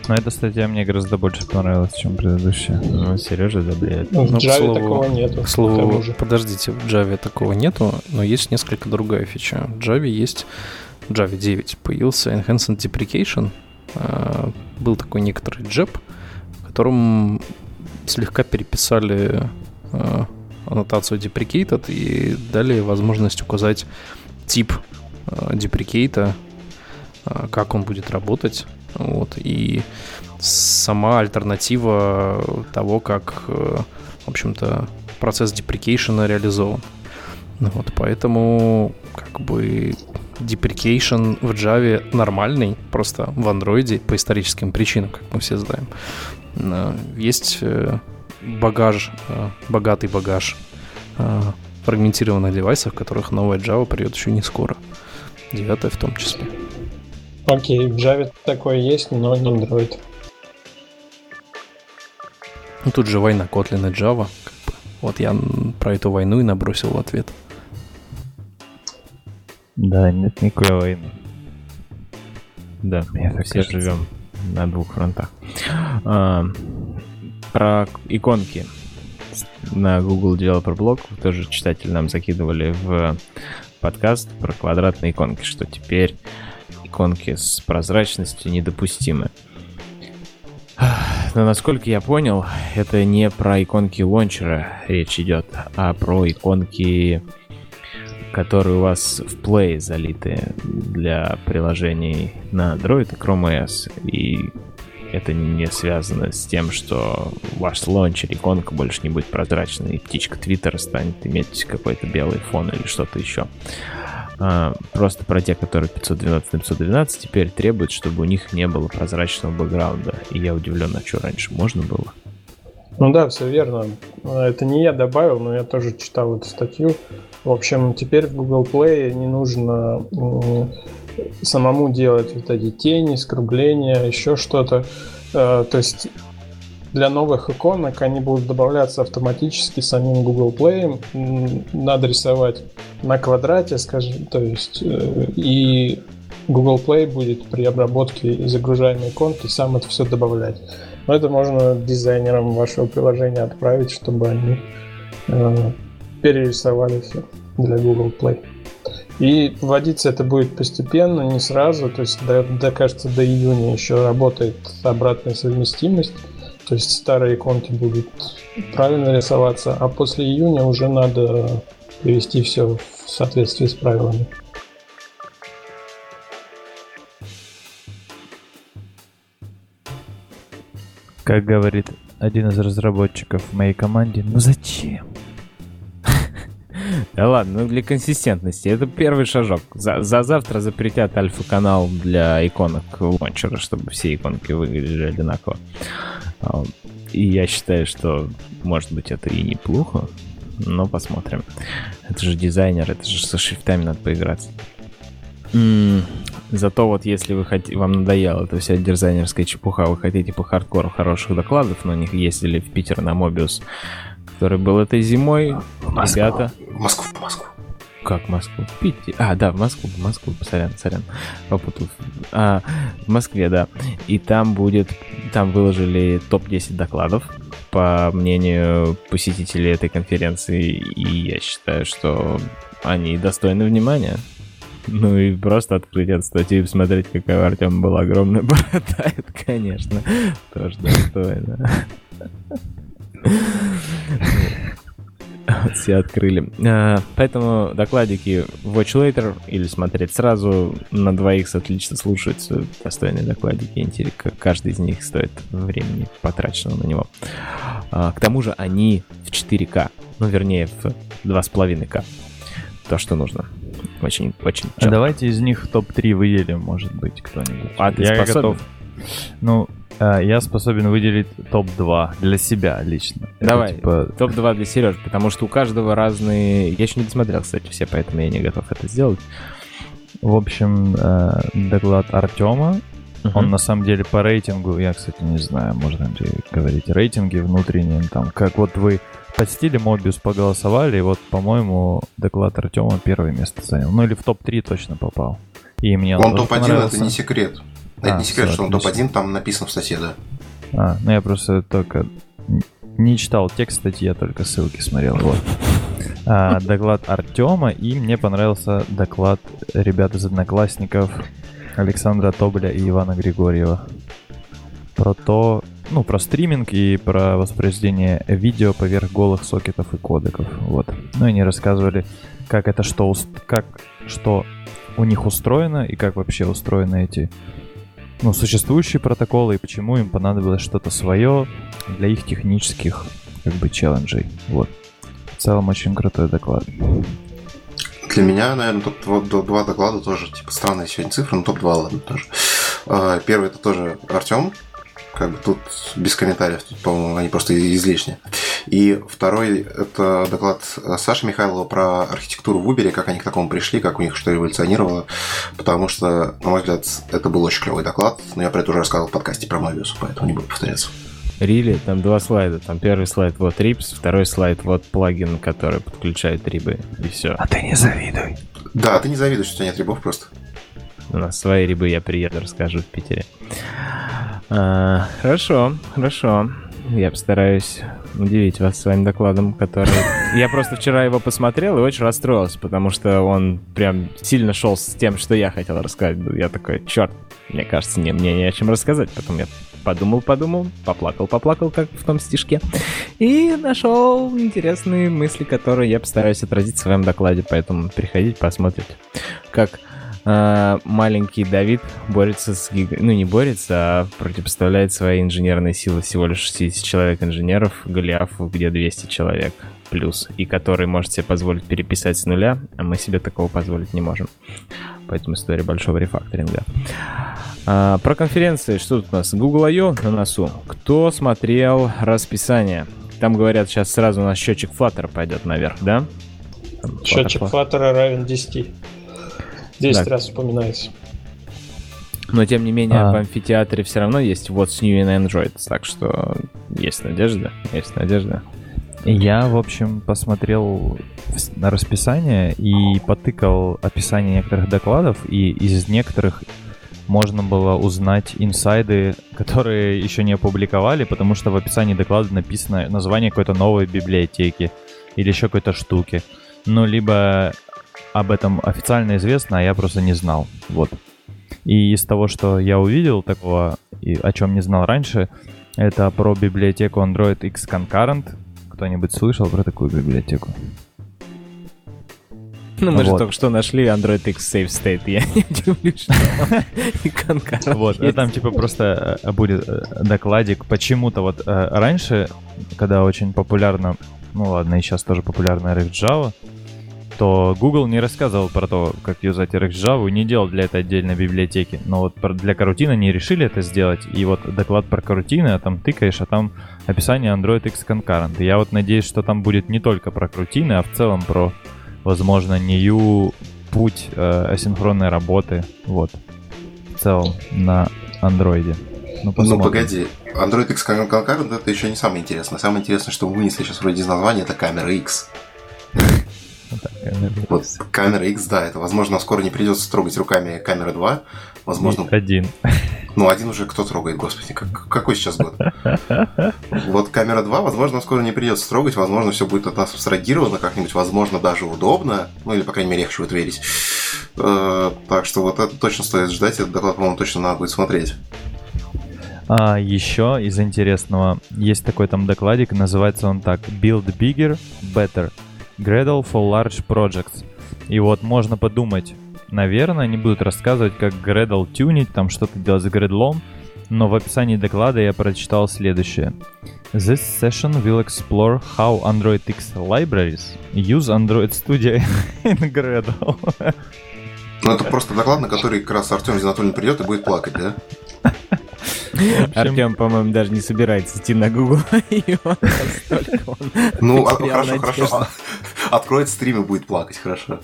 Но эта статья мне гораздо больше понравилась, чем предыдущая. Ну, Сережа заблеет. Ну, в Ну, Java слову- такого нету. К слову, подождите, в Java такого нету, но есть несколько другая фича. В Java есть, в Java 9 появился Enhanced Deprecation. А, Был такой некоторый джеб, в котором слегка переписали а, аннотацию deprecated и дали возможность указать тип а, деприкейта, а, как он будет работать. Вот, и сама альтернатива того, как, э, в общем-то, процесс деприкейшена реализован. Вот, поэтому как бы deprecation в Java нормальный, просто в Android по историческим причинам, как мы все знаем. Э, Есть э, багаж, богатый багаж фрагментированных девайсов, которых новая Java придет еще не скоро. Девятая в том числе. Окей, в Java такое есть, но не Android. Ну тут же война Kotlin и Java. как бы. Вот я про эту войну и набросил в ответ. Да, нет никакой войны. Да, Мне так все кажется. живем на двух фронтах. А, про иконки на Google Developer Blog тоже читатели нам закидывали в подкаст про квадратные иконки, что теперь иконки с прозрачностью недопустимы. Но насколько я понял, это не про иконки лончера речь идет, а про иконки, которые у вас в Play залиты для приложений на Android и Chrome OS. И это не связано с тем, что ваш лончер, иконка больше не будет прозрачной, и птичка Твиттера станет иметь какой-то белый фон или что-то еще. А, просто про те, которые 512 на 512, теперь требуют, чтобы у них не было прозрачного бэкграунда. И я удивлен, а что раньше можно было? Ну да, все верно. А, Это не я добавил, но я тоже читал эту статью. В общем, теперь в Google Play не нужно самому делать вот эти тени, скругления, еще что-то. Э, То есть для новых иконок они будут добавляться автоматически самим Google Play. Надо рисовать на квадрате, скажем, то есть э, и Google Play будет при обработке загружаемой иконки сам это все добавлять. Но это можно дизайнерам вашего приложения отправить, чтобы они э, перерисовали все для Google Play. И вводиться это будет постепенно, не сразу. То есть, до, до, кажется, до июня еще работает обратная совместимость. То есть старые иконки будут правильно рисоваться, а после июня уже надо привести все в соответствии с правилами. Как говорит один из разработчиков в моей команде, ну зачем? Да ладно, ну для консистентности. Это первый шажок. За, за завтра запретят альфа-канал для иконок лончера, чтобы все иконки выглядели одинаково. А, и я считаю, что, может быть, это и неплохо, но посмотрим. Это же дизайнер, это же со шрифтами надо поиграться. М-м, зато вот если вы хотите, вам надоело эта вся дизайнерская чепуха, вы хотите по хардкору хороших докладов, но них ездили в Питер на Мобиус, который был этой зимой, Москву. ребята... Москву, Москву. Как Москву? В. А, да, в Москву, в Москву, сорян, сорян. Попутал. А, в Москве, да. И там будет, там выложили топ-10 докладов, по мнению посетителей этой конференции, и я считаю, что они достойны внимания. Ну и просто открыть эту статью и посмотреть, какая у Артема была огромная борода, это, конечно, тоже достойно. Все открыли. А, Поэтому докладики Watch Later или смотреть сразу на двоих отлично слушаются. Достойные докладики. Интересно, каждый из них стоит времени, потраченного на него. А, К тому же они в 4К. Ну, вернее, в 2,5К. То, что нужно. Очень, очень А давайте из них топ-3 выделим, может быть, кто-нибудь. А ты я способен? готов. Ну, я способен выделить топ-2 для себя лично. Давай. типа, Топ-2 для Сережи, потому что у каждого разные... Я еще не досмотрел, кстати, все, поэтому я не готов это сделать. в общем, э, доклад Артема. Он Мгм. на самом деле по рейтингу, я, кстати, не знаю, можно ли говорить рейтинги внутренние, там, как вот вы посетили Мобиус, поголосовали, и вот, по-моему, доклад Артема первое место занял. Ну или в топ-3 точно попал. И мне Он тоже топ-1, это не секрет. Это А, не секрет, что он отлично. топ-1, там написано в статье, да. А, ну я просто только не читал текст статьи, я только ссылки смотрел. Вот. А, доклад Артема, и мне понравился доклад ребят из одноклассников Александра Тоболя и Ивана Григорьева. Про то, ну, про стриминг и про воспроизведение видео поверх голых сокетов и кодеков. Вот. Ну, и они рассказывали, как это что, как что у них устроено и как вообще устроены эти ну, существующие протоколы и почему им понадобилось что-то свое для их технических как бы челленджей. Вот. В целом очень крутой доклад. Для меня, наверное, топ-2 доклада тоже, типа, странная сегодня цифра, но топ-2, ладно, тоже. А, Первый это тоже Артем, как бы тут без комментариев, тут, по-моему, они просто излишни. И второй это доклад Саши Михайлова про архитектуру в Uber, как они к такому пришли, как у них что эволюционировало, потому что, на мой взгляд, это был очень клевый доклад, но я про это уже рассказывал в подкасте про Mobius, поэтому не буду повторяться. Рили, там два слайда. Там первый слайд вот Rips, второй слайд вот плагин, который подключает рибы. И все. А ты не завидуй. Да, ты не завидуешь, что у тебя нет рябов просто. У нас свои рибы я приеду, расскажу в Питере. А, хорошо, хорошо. Я постараюсь удивить вас своим докладом, который... Я просто вчера его посмотрел и очень расстроился, потому что он прям сильно шел с тем, что я хотел рассказать. Я такой, черт, мне кажется, не, мне не о чем рассказать. Потом я подумал, подумал, поплакал, поплакал, как в том стишке. И нашел интересные мысли, которые я постараюсь отразить в своем докладе. Поэтому приходите, посмотрите, как маленький Давид борется с гига... Ну, не борется, а противопоставляет свои инженерные силы всего лишь 60 человек инженеров Голиафу, где 200 человек плюс, и который может себе позволить переписать с нуля, а мы себе такого позволить не можем. Поэтому история большого рефакторинга. А, про конференции, что тут у нас? Google I.O. на носу. Кто смотрел расписание? Там говорят, сейчас сразу у нас счетчик Flutter пойдет наверх, да? Там Счетчик Flutter- флаттера равен 10. 10 Да. раз упоминается. Но тем не менее, А. в амфитеатре все равно есть What's New in Android, так что есть надежда, есть надежда. Я, в общем, посмотрел на расписание и потыкал описание некоторых докладов, и из некоторых можно было узнать инсайды, которые еще не опубликовали, потому что в описании доклада написано название какой-то новой библиотеки или еще какой-то штуки. Ну, либо об этом официально известно, а я просто не знал. Вот. И из того, что я увидел такого, и о чем не знал раньше, это про библиотеку Android X Concurrent. Кто-нибудь слышал про такую библиотеку? Ну, мы же Вот. только что нашли Android X Save State. Я не удивлюсь, что Вот, есть. там типа просто э, будет э, докладик. Почему-то вот э, раньше, когда очень популярно, ну ладно, и сейчас тоже популярна RxJava, то Google не рассказывал про то, как юзать RxJava, не делал для этого отдельной библиотеки. Но вот для карутина не решили это сделать. И вот доклад про карутины, а там тыкаешь, а там описание Android X Concurrent. И я вот надеюсь, что там будет не только про карутины, а в целом про, возможно, new путь э, асинхронной работы. Вот. В целом на андроиде. Ну, Ну погоди, Android X Con- Concurrent это еще не самое интересное. Самое интересное, что мы вынесли сейчас вроде из названия, это камера X. Вот камера X, да, это возможно скоро не придется трогать руками камера 2. Возможно, Один. ну один уже кто трогает, господи, как- какой сейчас год? Вот камера 2, возможно, скоро не придется трогать, возможно, все будет от нас абстрагировано как-нибудь, возможно, даже удобно, ну или, по крайней мере, легче в это верить. Э, Так что вот это точно стоит ждать, этот доклад, по-моему, точно надо будет смотреть. А еще из интересного есть такой там докладик, называется он так: Build Bigger, Better. Gradle for Large Projects. И вот можно подумать, наверное, они будут рассказывать, как Gradle тюнить, там что-то делать с Gradle, но в описании доклада я прочитал следующее. This session will explore how Android X libraries use Android Studio in Gradle. Ну, это просто доклад, на который как раз Артем Зинатульный придет и будет плакать, да? Артем, по-моему, даже не собирается идти на Google, Ну, а- хорошо, хорошо. Откроет стрим и будет плакать, хорошо.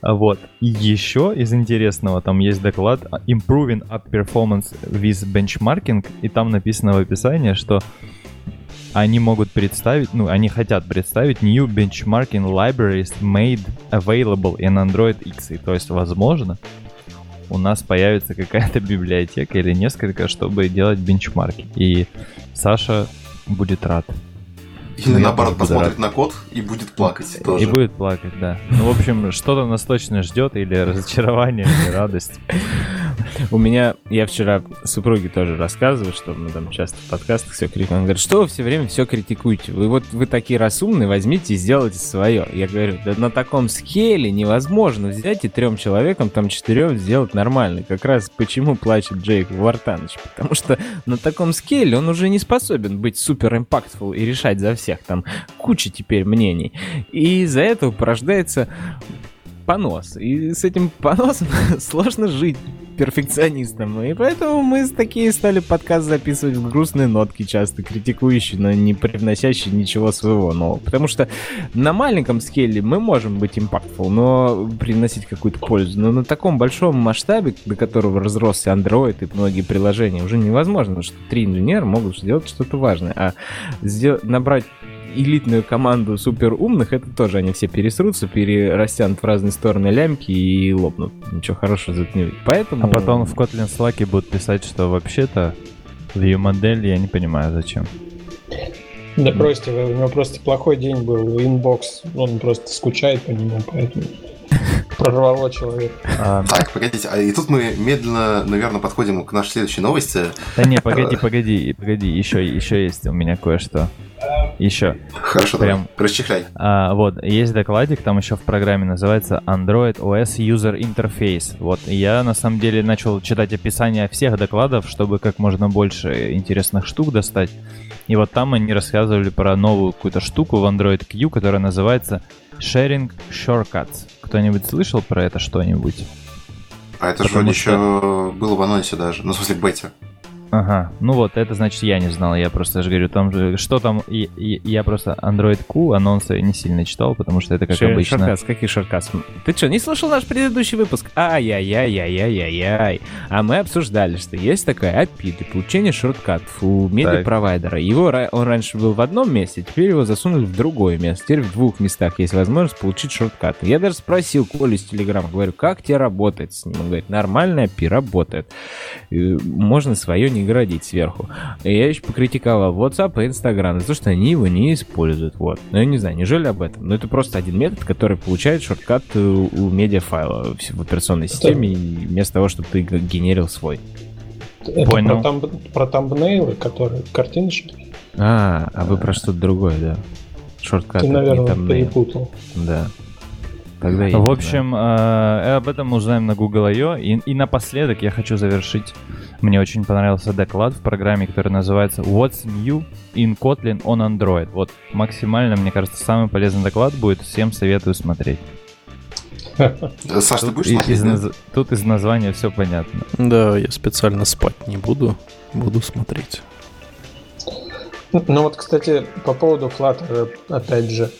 А Вот. И еще из интересного, там есть доклад Improving App Performance with Benchmarking, и там написано в описании, что они могут представить, ну, они хотят представить new benchmarking libraries made available in Android X. И, то есть, возможно, у нас появится какая-то библиотека или несколько, чтобы делать бенчмарки. И Саша будет рад. Или наоборот, посмотрит на код и будет плакать тоже. И будет плакать, да. Ну, в общем, что-то нас точно ждет, или разочарование, или радость. У меня, я вчера супруге тоже рассказываю, что мы там часто в подкастах все критикуем. Он говорит, что вы все время все критикуете? Вы вот вы такие разумные, возьмите и сделайте свое. Я говорю, да на таком скейле невозможно взять и трем человекам, там четырем сделать нормально. Как раз почему плачет Джейк Вартаныч. Потому что на таком скейле он уже не способен быть супер импактфул и решать за всех. Там куча теперь мнений. И из-за этого порождается понос. И с этим поносом сложно жить перфекционистом. И поэтому мы такие стали подкаст записывать в грустные нотки, часто критикующие, но не привносящие ничего своего нового. Потому что на маленьком скеле мы можем быть impactful, но приносить какую-то пользу. Но на таком большом масштабе, до которого разросся Android и многие приложения, уже невозможно, что три инженера могут сделать что-то важное. А сдел- набрать элитную команду супер умных, это тоже они все пересрутся, перерастянут в разные стороны лямки и лопнут. Ничего хорошего это не выйдет. Поэтому... А потом в Kotlin Slack будут писать, что вообще-то view модель я не понимаю зачем. Да бросьте, вы, у него просто плохой день был, Inbox, он просто скучает по нему, поэтому прорвало человека. А, Так, погодите, а и тут мы медленно, наверное, подходим к нашей следующей новости. да не, погоди, погоди, погоди, еще, еще есть у меня кое-что. Еще. Хорошо, Прям. расчехляй. А, вот, есть докладик, там еще в программе называется Android OS User Interface. Вот, я на самом деле начал читать описание всех докладов, чтобы как можно больше интересных штук достать. И вот там они рассказывали про новую какую-то штуку в Android Q, которая называется Sharing Shortcuts. Кто-нибудь слышал про это что-нибудь? А это же Потому что- еще было в анонсе даже. Ну, в смысле, бете. Ага, ну вот, это значит я не знал, я просто же говорю, там же, что там, и, и- я просто Android Q анонсы не сильно читал, потому что это как Ш- обычно. Шоркас, какие шоркас? Ты что, не слушал наш предыдущий выпуск? Ай-яй-яй-яй-яй-яй. А мы обсуждали, что есть такая API для получения шорткатов у медиапровайдера. Его он раньше был в одном месте, теперь его засунули в другое место. Теперь в двух местах есть возможность получить шорткаты. Я даже спросил Колю из Телеграма, говорю, как тебе работает с ним? Он говорит, нормальная API работает. И Можно свое не градить сверху. И я еще покритиковал WhatsApp и Instagram за то, что они его не используют. Вот. Но я не знаю, неужели об этом? Но это просто один метод, который получает шорткат э, у медиафайла в в операционной системе, вместо того, чтобы ты генерил свой. Это Понял. Про, тамб- про тамбнейлы, которые картиночки. А, а вы про что-то другое, да? Шорткат. Ты, не наверное, перепутал. Да. Тогда я В общем, э, об этом мы узнаем на Google I.O. И, и напоследок я хочу завершить. Мне очень понравился доклад в программе, который называется What's New in Kotlin on Android. Вот максимально, мне кажется, самый полезный доклад будет. Всем советую смотреть. Саш, ты Тут, будешь и- смотреть? из, да? наз- тут из названия все понятно. Да, я специально спать не буду. Буду смотреть. Ну вот, кстати, по поводу Flutter, опять же,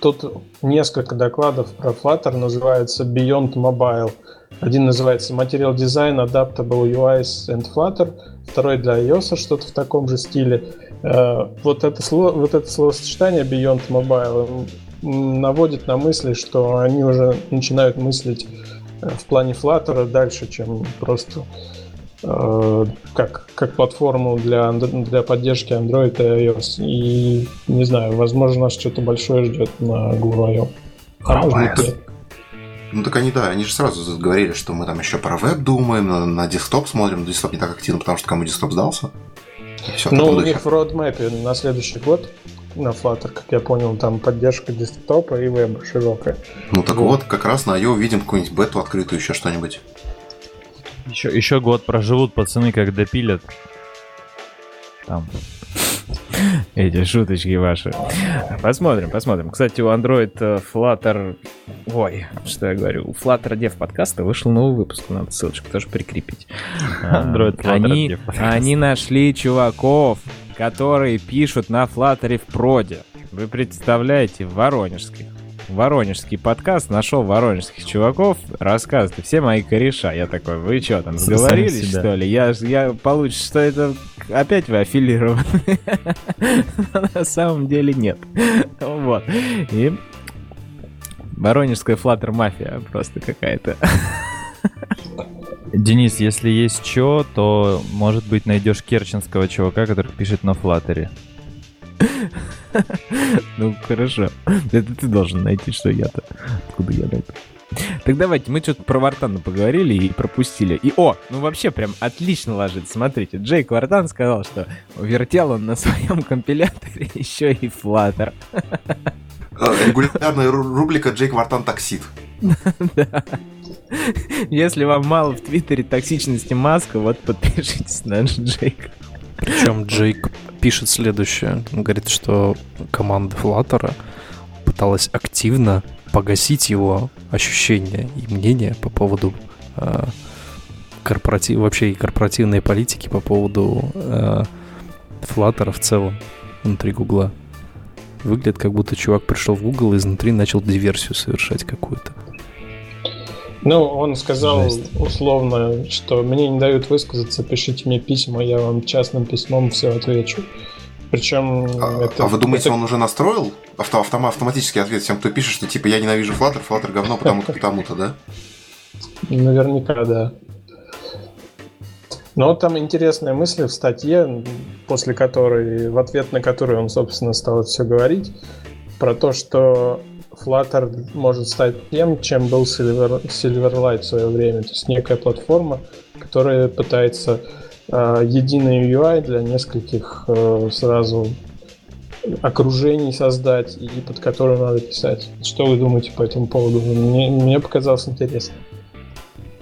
тут несколько докладов про Flutter называется Beyond Mobile. Один называется Material Design, Adaptable UIs and Flutter, второй для iOS что-то в таком же стиле. Э, Вот это, слово, вот это словосочетание Beyond Mobile наводит на мысли, что они уже начинают мыслить э, в плане Flutter дальше, чем просто как, как платформу для, для поддержки Android и iOS. И не знаю, возможно, нас что-то большое ждет на Google I.O. А может быть, нет. Ну так они, да, они же сразу говорили, что мы там еще про веб думаем, на, на десктоп смотрим, десктоп не так активно, потому что кому десктоп сдался. Все Ну, у них в родмэпе на следующий год на Flutter, как я понял, там поддержка десктопа и веба широкая. Ну так вот, как раз на IO видим какую-нибудь бету открытую, еще что-нибудь. Еще, еще год проживут пацаны, как допилят. Там. Эти шуточки ваши. Посмотрим, посмотрим. Кстати, у Android э, Flutter... Ой, что я говорю. У Flutter Dev подкаста вышел новый выпуск. Надо ссылочку тоже прикрепить. Android Flutter они, Dev они нашли чуваков, которые пишут на Flutter в проде. Вы представляете, воронежских. Воронежский подкаст нашел воронежских чуваков, рассказывают, все мои кореша. Я такой, вы что там, сговорились, что ли? Я, я получится, что это опять вы аффилированы. На самом деле нет. Вот. И Воронежская флаттер мафия просто какая-то. Денис, если есть что, то, может быть, найдешь керченского чувака, который пишет на флаттере. Ну, хорошо. Это ты должен найти, что я-то. Откуда я найду? Так давайте, мы что-то про Вартана поговорили и пропустили. И, о, ну вообще прям отлично ложится. Смотрите, Джейк Вартан сказал, что вертел он на своем компиляторе еще и Flutter. Э, Регулярная ру- рубрика Джейк Вартан таксит. Да. Если вам мало в Твиттере токсичности Маска, вот подпишитесь на Джейка. Причем Джейк пишет следующее. Он говорит, что команда Флаттера пыталась активно погасить его ощущения и мнения по поводу э, корпоратив, вообще и корпоративной политики по поводу э, Flutter в целом внутри Гугла. Выглядит, как будто чувак пришел в Google и изнутри начал диверсию совершать какую-то. Ну, он сказал Жесть. условно, что мне не дают высказаться, пишите мне письма, я вам частным письмом все отвечу. Причем А, это... а вы думаете, это- он уже настроил авто, автома- автоматический ответ всем, кто пишет, что типа я ненавижу Flutter, Flutter говно, потому-то, потому-то, да? Наверняка, да. Но там интересная мысль в статье, после которой, в ответ на которую он, собственно, стал все говорить, про то, что Flutter может стать тем, чем был Silver, Silverlight в свое время. То есть некая платформа, которая пытается э, единый UI для нескольких э, сразу окружений создать и под которую надо писать. Что вы думаете по этому поводу? Мне, мне показалось интересно.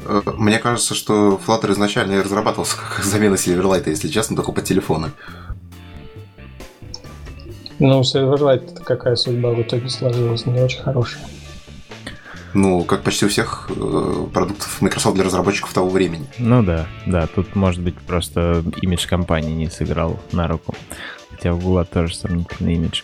Э, Мне кажется, что Flutter изначально разрабатывался как замена Silverlight, если честно, только под телефоны. Ну, Silverlight это какая судьба в итоге сложилась, не очень хорошая. Ну, как почти у всех э, продуктов Microsoft для разработчиков того времени. Ну да, да, тут может быть просто имидж компании не сыграл на руку. Хотя у Гугла тоже сомнительный имидж.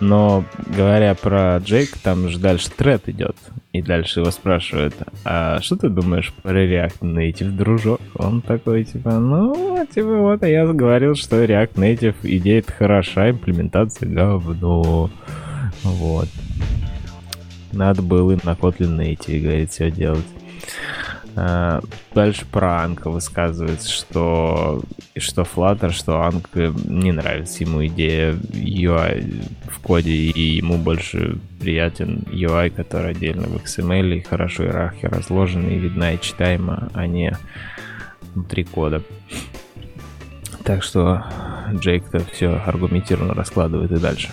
Но говоря про Джейк, там же дальше тред идет. И дальше его спрашивают, а что ты думаешь про React Native, дружок? Он такой, типа, ну, типа, вот, а я говорил, что React Native идея-то хороша, имплементация говно. Вот. Надо было им на Kotlin Native, говорит, все делать. А, Дальше про Анка высказывается, что, что Flutter, что Анк э, не нравится ему идея UI в коде, и ему больше приятен UI, который отдельно в XML, и хорошо иерархия разложена, и видна и читаема, а не внутри кода. Так что Джейк-то все аргументированно раскладывает и дальше.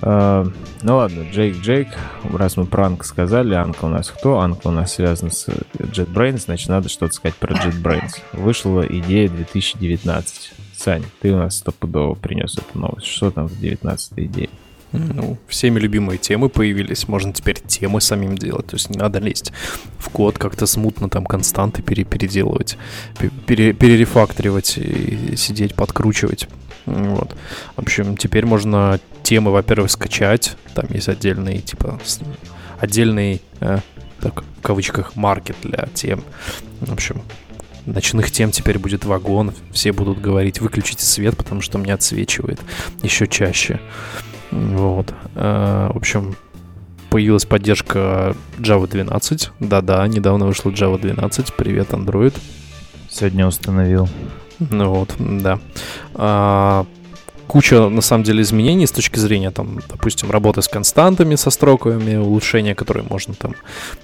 Ну ладно, Джейк Джейк, раз мы про Анка сказали, Анка у нас кто? Анка у нас связан с JetBrains, значит, надо что-то сказать про JetBrains. Вышла идея 2019. Сань, ты у нас стопудово принес эту новость. Что там в 19 идее? Ну, всеми любимые темы появились. Можно теперь темы самим делать. То есть не надо лезть в код, как-то смутно там константы пере переделывать, пере перерефакторивать и сидеть, подкручивать. Вот. В общем, теперь можно темы, во-первых, скачать. Там есть отдельный, типа, отдельный, э, так, в кавычках, маркет для тем. В общем, ночных тем теперь будет вагон. Все будут говорить, выключите свет, потому что мне отсвечивает еще чаще. Вот. Э, в общем, появилась поддержка Java 12. Да-да, недавно вышла Java 12. Привет, Android. Сегодня установил. Ну вот, да. А, куча, на самом деле, изменений с точки зрения, там, допустим, работы с константами, со строками, улучшения, которые можно там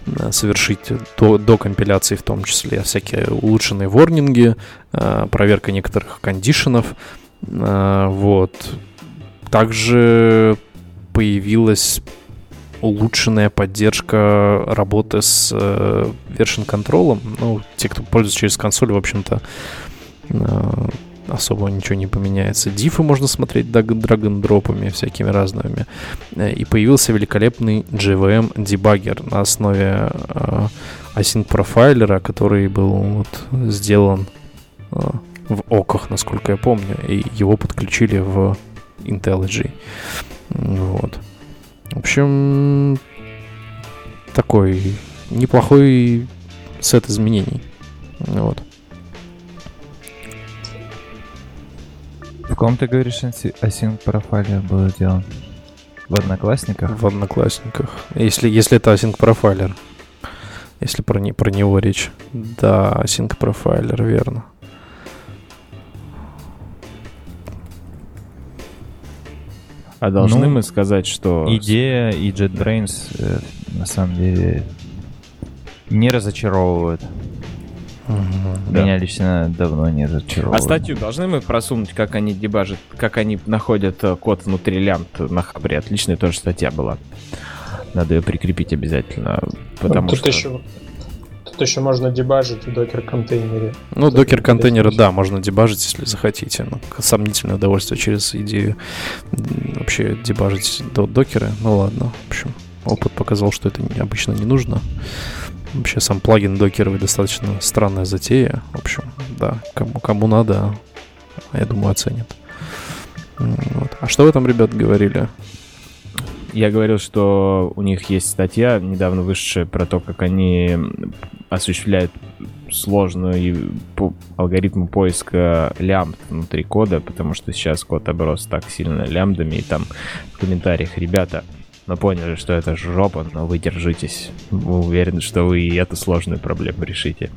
э, совершить до, до компиляции в том числе, всякие улучшенные ворнинги, э, проверка некоторых кондишенов, вот, также появилась улучшенная поддержка работы с э, version контролем. Ну, те, кто пользуется через консоль, в общем-то, э, особо ничего не поменяется. Дифы можно смотреть драг-н-дропами всякими разными. Э, и появился великолепный JVM дебаггер на основе э, async профайлера, который был вот сделан э, в оках, насколько я помню, и его подключили в IntelliJ. Вот. В общем, такой неплохой сет изменений. Вот. В ком ты говоришь async профайлер был сделан? В Одноклассниках? В Одноклассниках. Если, если это async профайлер. Если про, не, про него речь. Да, async профайлер, верно. А должны ну, мы сказать, что... Идея и JetBrains э, на самом деле не разочаровывают. Угу, Меня да. лично давно не разочаровывают. А статью должны мы просунуть, как они дебажат, как они находят э, код внутри лямбд на хабре? Отличная тоже статья была. Надо ее прикрепить обязательно, потому Тут что... Еще Тут еще можно дебажить в докер-контейнере. Ну, докер-контейнеры, да, можно дебажить, если захотите. Ну, сомнительное удовольствие через идею вообще дебажить до докеры. Ну ладно, в общем, опыт показал, что это обычно не нужно. Вообще сам плагин докеровый достаточно странная затея. В общем, да, кому, кому надо, я думаю, оценят. Вот. А что вы там, ребят, говорили? Я говорил, что у них есть статья, недавно вышедшая, про то, как они осуществляют сложную алгоритм поиска лямбд внутри кода, потому что сейчас код оброс так сильно лямбдами, и там в комментариях, ребята, но поняли, что это жопа, но вы держитесь. Мы уверены, что вы и эту сложную проблему решите.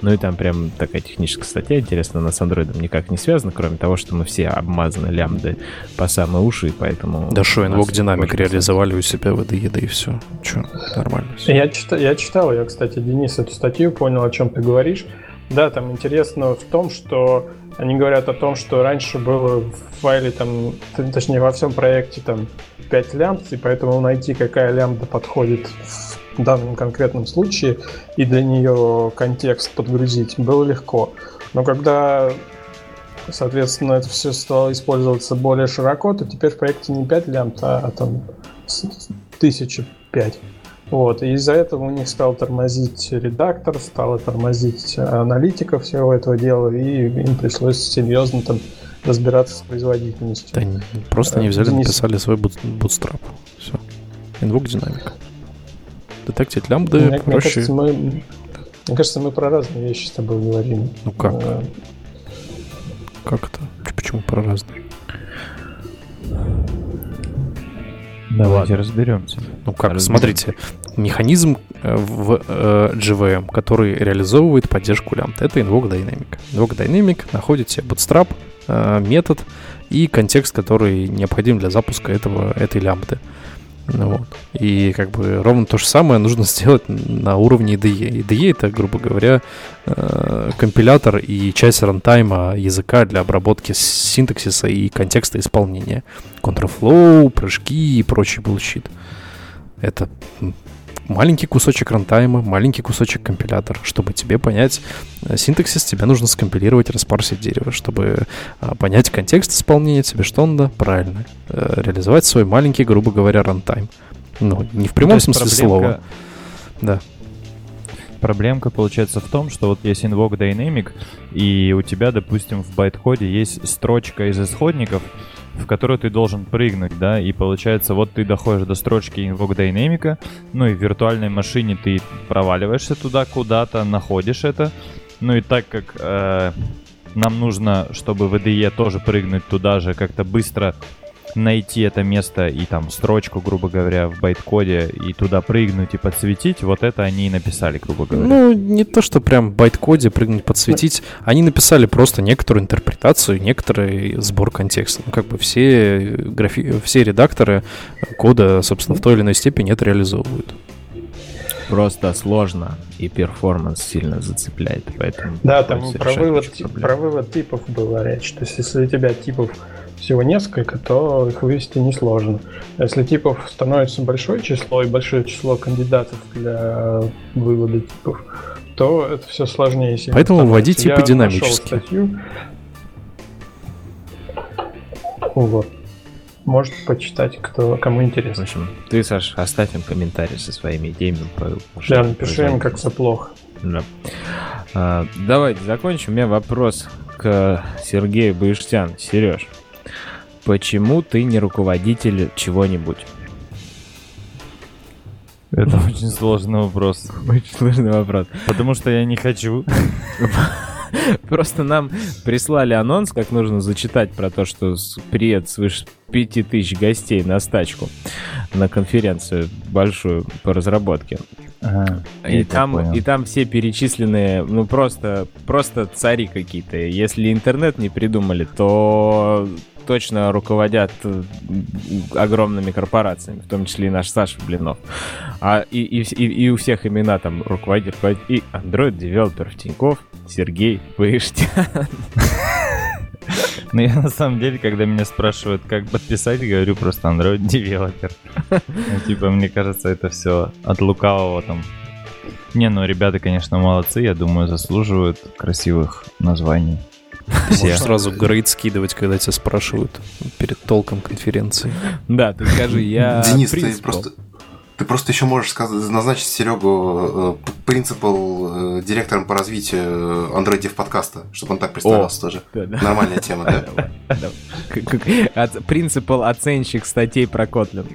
Ну и там прям такая техническая статья, интересно, она с андроидом никак не связана, кроме того, что мы все обмазаны лямбды по самые уши, и поэтому... Да что, Invoke Dynamic реализовали у себя в IDE, да и все. Че, нормально все. Я, читал, я читал, я, кстати, Денис, эту статью, понял, о чем ты говоришь. Да, там интересно в том, что они говорят о том, что раньше было в файле, там, точнее, во всем проекте там 5 лямбд, и поэтому найти, какая лямбда подходит в данном конкретном случае, и для нее контекст подгрузить было легко. Но когда, соответственно, это все стало использоваться более широко, то теперь в проекте не 5 лямбд, а, а там тысячи 5. Вот, и из-за этого у них стал тормозить редактор, стало тормозить аналитиков всего этого дела, и им пришлось серьезно там разбираться с производительностью. Да, просто не взяли, Денис... написали свой bootstrap. Все. Invoke динамик. Детектить лямбды мне, проще. Мне кажется, мы, мне кажется, мы про разные вещи с тобой говорим. Ну как? А... Как это? Почему про разные? Давайте разберемся. Ну как, смотрите, механизм э, в э, JVM, который реализовывает поддержку лямбд, это Invoke Dynamic. Invoke Dynamic находит себе bootstrap, метод и контекст, который необходим для запуска этого, этой лямбды. Ну вот. И как бы ровно то же самое нужно сделать на уровне IDE. IDE это, грубо говоря, э, компилятор и часть рантайма языка для обработки синтаксиса и контекста исполнения. Control flow, прыжки и прочий bullshit. Это маленький кусочек рантайма, маленький кусочек компилятора. Чтобы тебе понять э, синтаксис, тебе нужно скомпилировать, распарсить дерево. Чтобы а, понять контекст исполнения, тебе что надо? Правильно. Э, реализовать свой маленький, грубо говоря, рантайм. Ну, не в прямом смысле проблемка... слова. Да. Проблемка получается в том, что вот есть invoke dynamic, и у тебя, допустим, в байт-коде есть строчка из исходников, в которую ты должен прыгнуть, да, и получается, вот ты доходишь до строчки Invoke Dynamic, ну и в виртуальной машине ты проваливаешься туда куда-то, находишь это, ну и так как э, нам нужно, чтобы в тоже прыгнуть туда же, как-то быстро найти это место и там строчку, грубо говоря, в байткоде и туда прыгнуть и подсветить, вот это они и написали, грубо говоря. Ну, не то, что прям в байткоде прыгнуть, подсветить. Они написали просто некоторую интерпретацию, некоторый сбор контекста. Ну, как бы все, графи... все редакторы кода, собственно, в той или иной степени это реализовывают просто сложно и перформанс сильно зацепляет, поэтому... Да, там про вывод, про вывод типов была речь. То есть, если у тебя типов всего несколько, то их вывести несложно. Если типов становится большое число и большое число кандидатов для вывода типов, то это все сложнее. Поэтому вводи типы динамически. Статью. Вот. Может почитать, кто, кому интересно. В общем, ты, Саш, оставь им комментарий со своими идеями. По, да, напиши им, как все плохо. Да. А, давайте закончим. У меня вопрос к Сергею Баиштян. Сереж, Почему ты не руководитель чего-нибудь? Это очень сложный вопрос. Очень сложный вопрос. Потому что я не хочу. Просто нам прислали анонс, как нужно зачитать про то, что приедет свыше 5000 гостей на стачку, на конференцию большую по разработке. Ага, и, там, и там все перечисленные, ну просто, просто цари какие-то. Если интернет не придумали, то точно руководят э, огромными корпорациями, в том числе и наш Саша Блинов. А и, и, и, и у всех имена там руководит, руководит и Android девелопер Тиньков, Сергей Пыштян. Ну, я на самом деле, когда меня спрашивают, как подписать, говорю просто Android девелопер. Ну, типа, мне кажется, это все от лукавого там. Не, ну, ребята, конечно, молодцы, я думаю, заслуживают красивых названий. Все. Можешь сразу грейд скидывать, когда тебя спрашивают перед толком конференции. Да, ты скажи, я... Денис, ты просто... Ты просто еще можешь сказать, назначить Серегу э, принципал э, директором по развитию Android Dev подкаста, чтобы он так представлялся О, тоже. Да, да. Нормальная тема, да? Principal оценщик статей про Kotlin.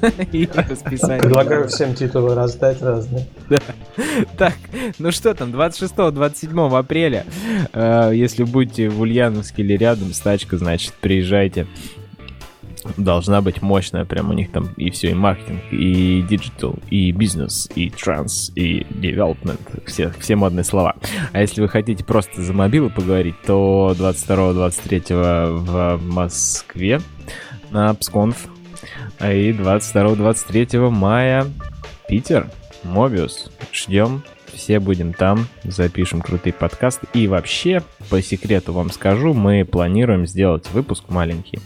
Предлагаю всем титулы раздать разные. Так, ну что там, 26-27 апреля, э, если будете в Ульяновске или рядом, стачка, значит, приезжайте должна быть мощная, прям у них там и все, и маркетинг, и диджитал, и бизнес, и trends, и development, все, все модные слова. А если вы хотите просто за мобилу поговорить, то 22-23 в Москве на Псконф, и 22-23 мая Питер, Мобиус. Ждем, все будем там, запишем крутый подкаст. И вообще, по секрету вам скажу, мы планируем сделать выпуск маленький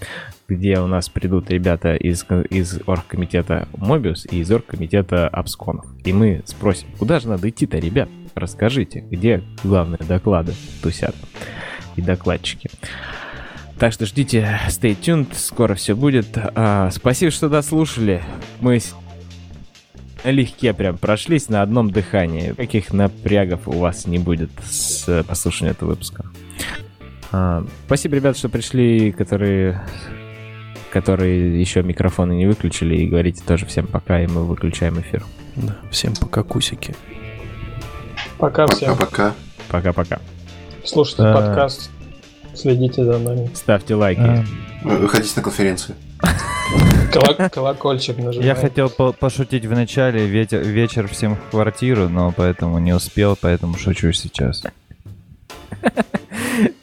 где у нас придут ребята из, из оргкомитета Мобиус и из оргкомитета Абсконов. И мы спросим, куда же надо идти-то, ребят? Расскажите, где главные доклады тусят и докладчики. Так что ждите, stay tuned, скоро все будет. А, спасибо, что дослушали. Мы легке прям прошлись на одном дыхании. Каких напрягов у вас не будет с послушанием этого выпуска. А, спасибо, ребят, что пришли, которые которые еще микрофоны не выключили, и говорите тоже всем пока, и мы выключаем эфир. Да, всем пока, кусики. Пока всем. Пока-пока. Пока-пока. Слушайте а... подкаст, следите за нами. Ставьте лайки. А... Выходите на конференцию. Колокольчик нажимайте. Я хотел пошутить в начале, вечер всем в квартиру, но поэтому не успел, поэтому шучу сейчас.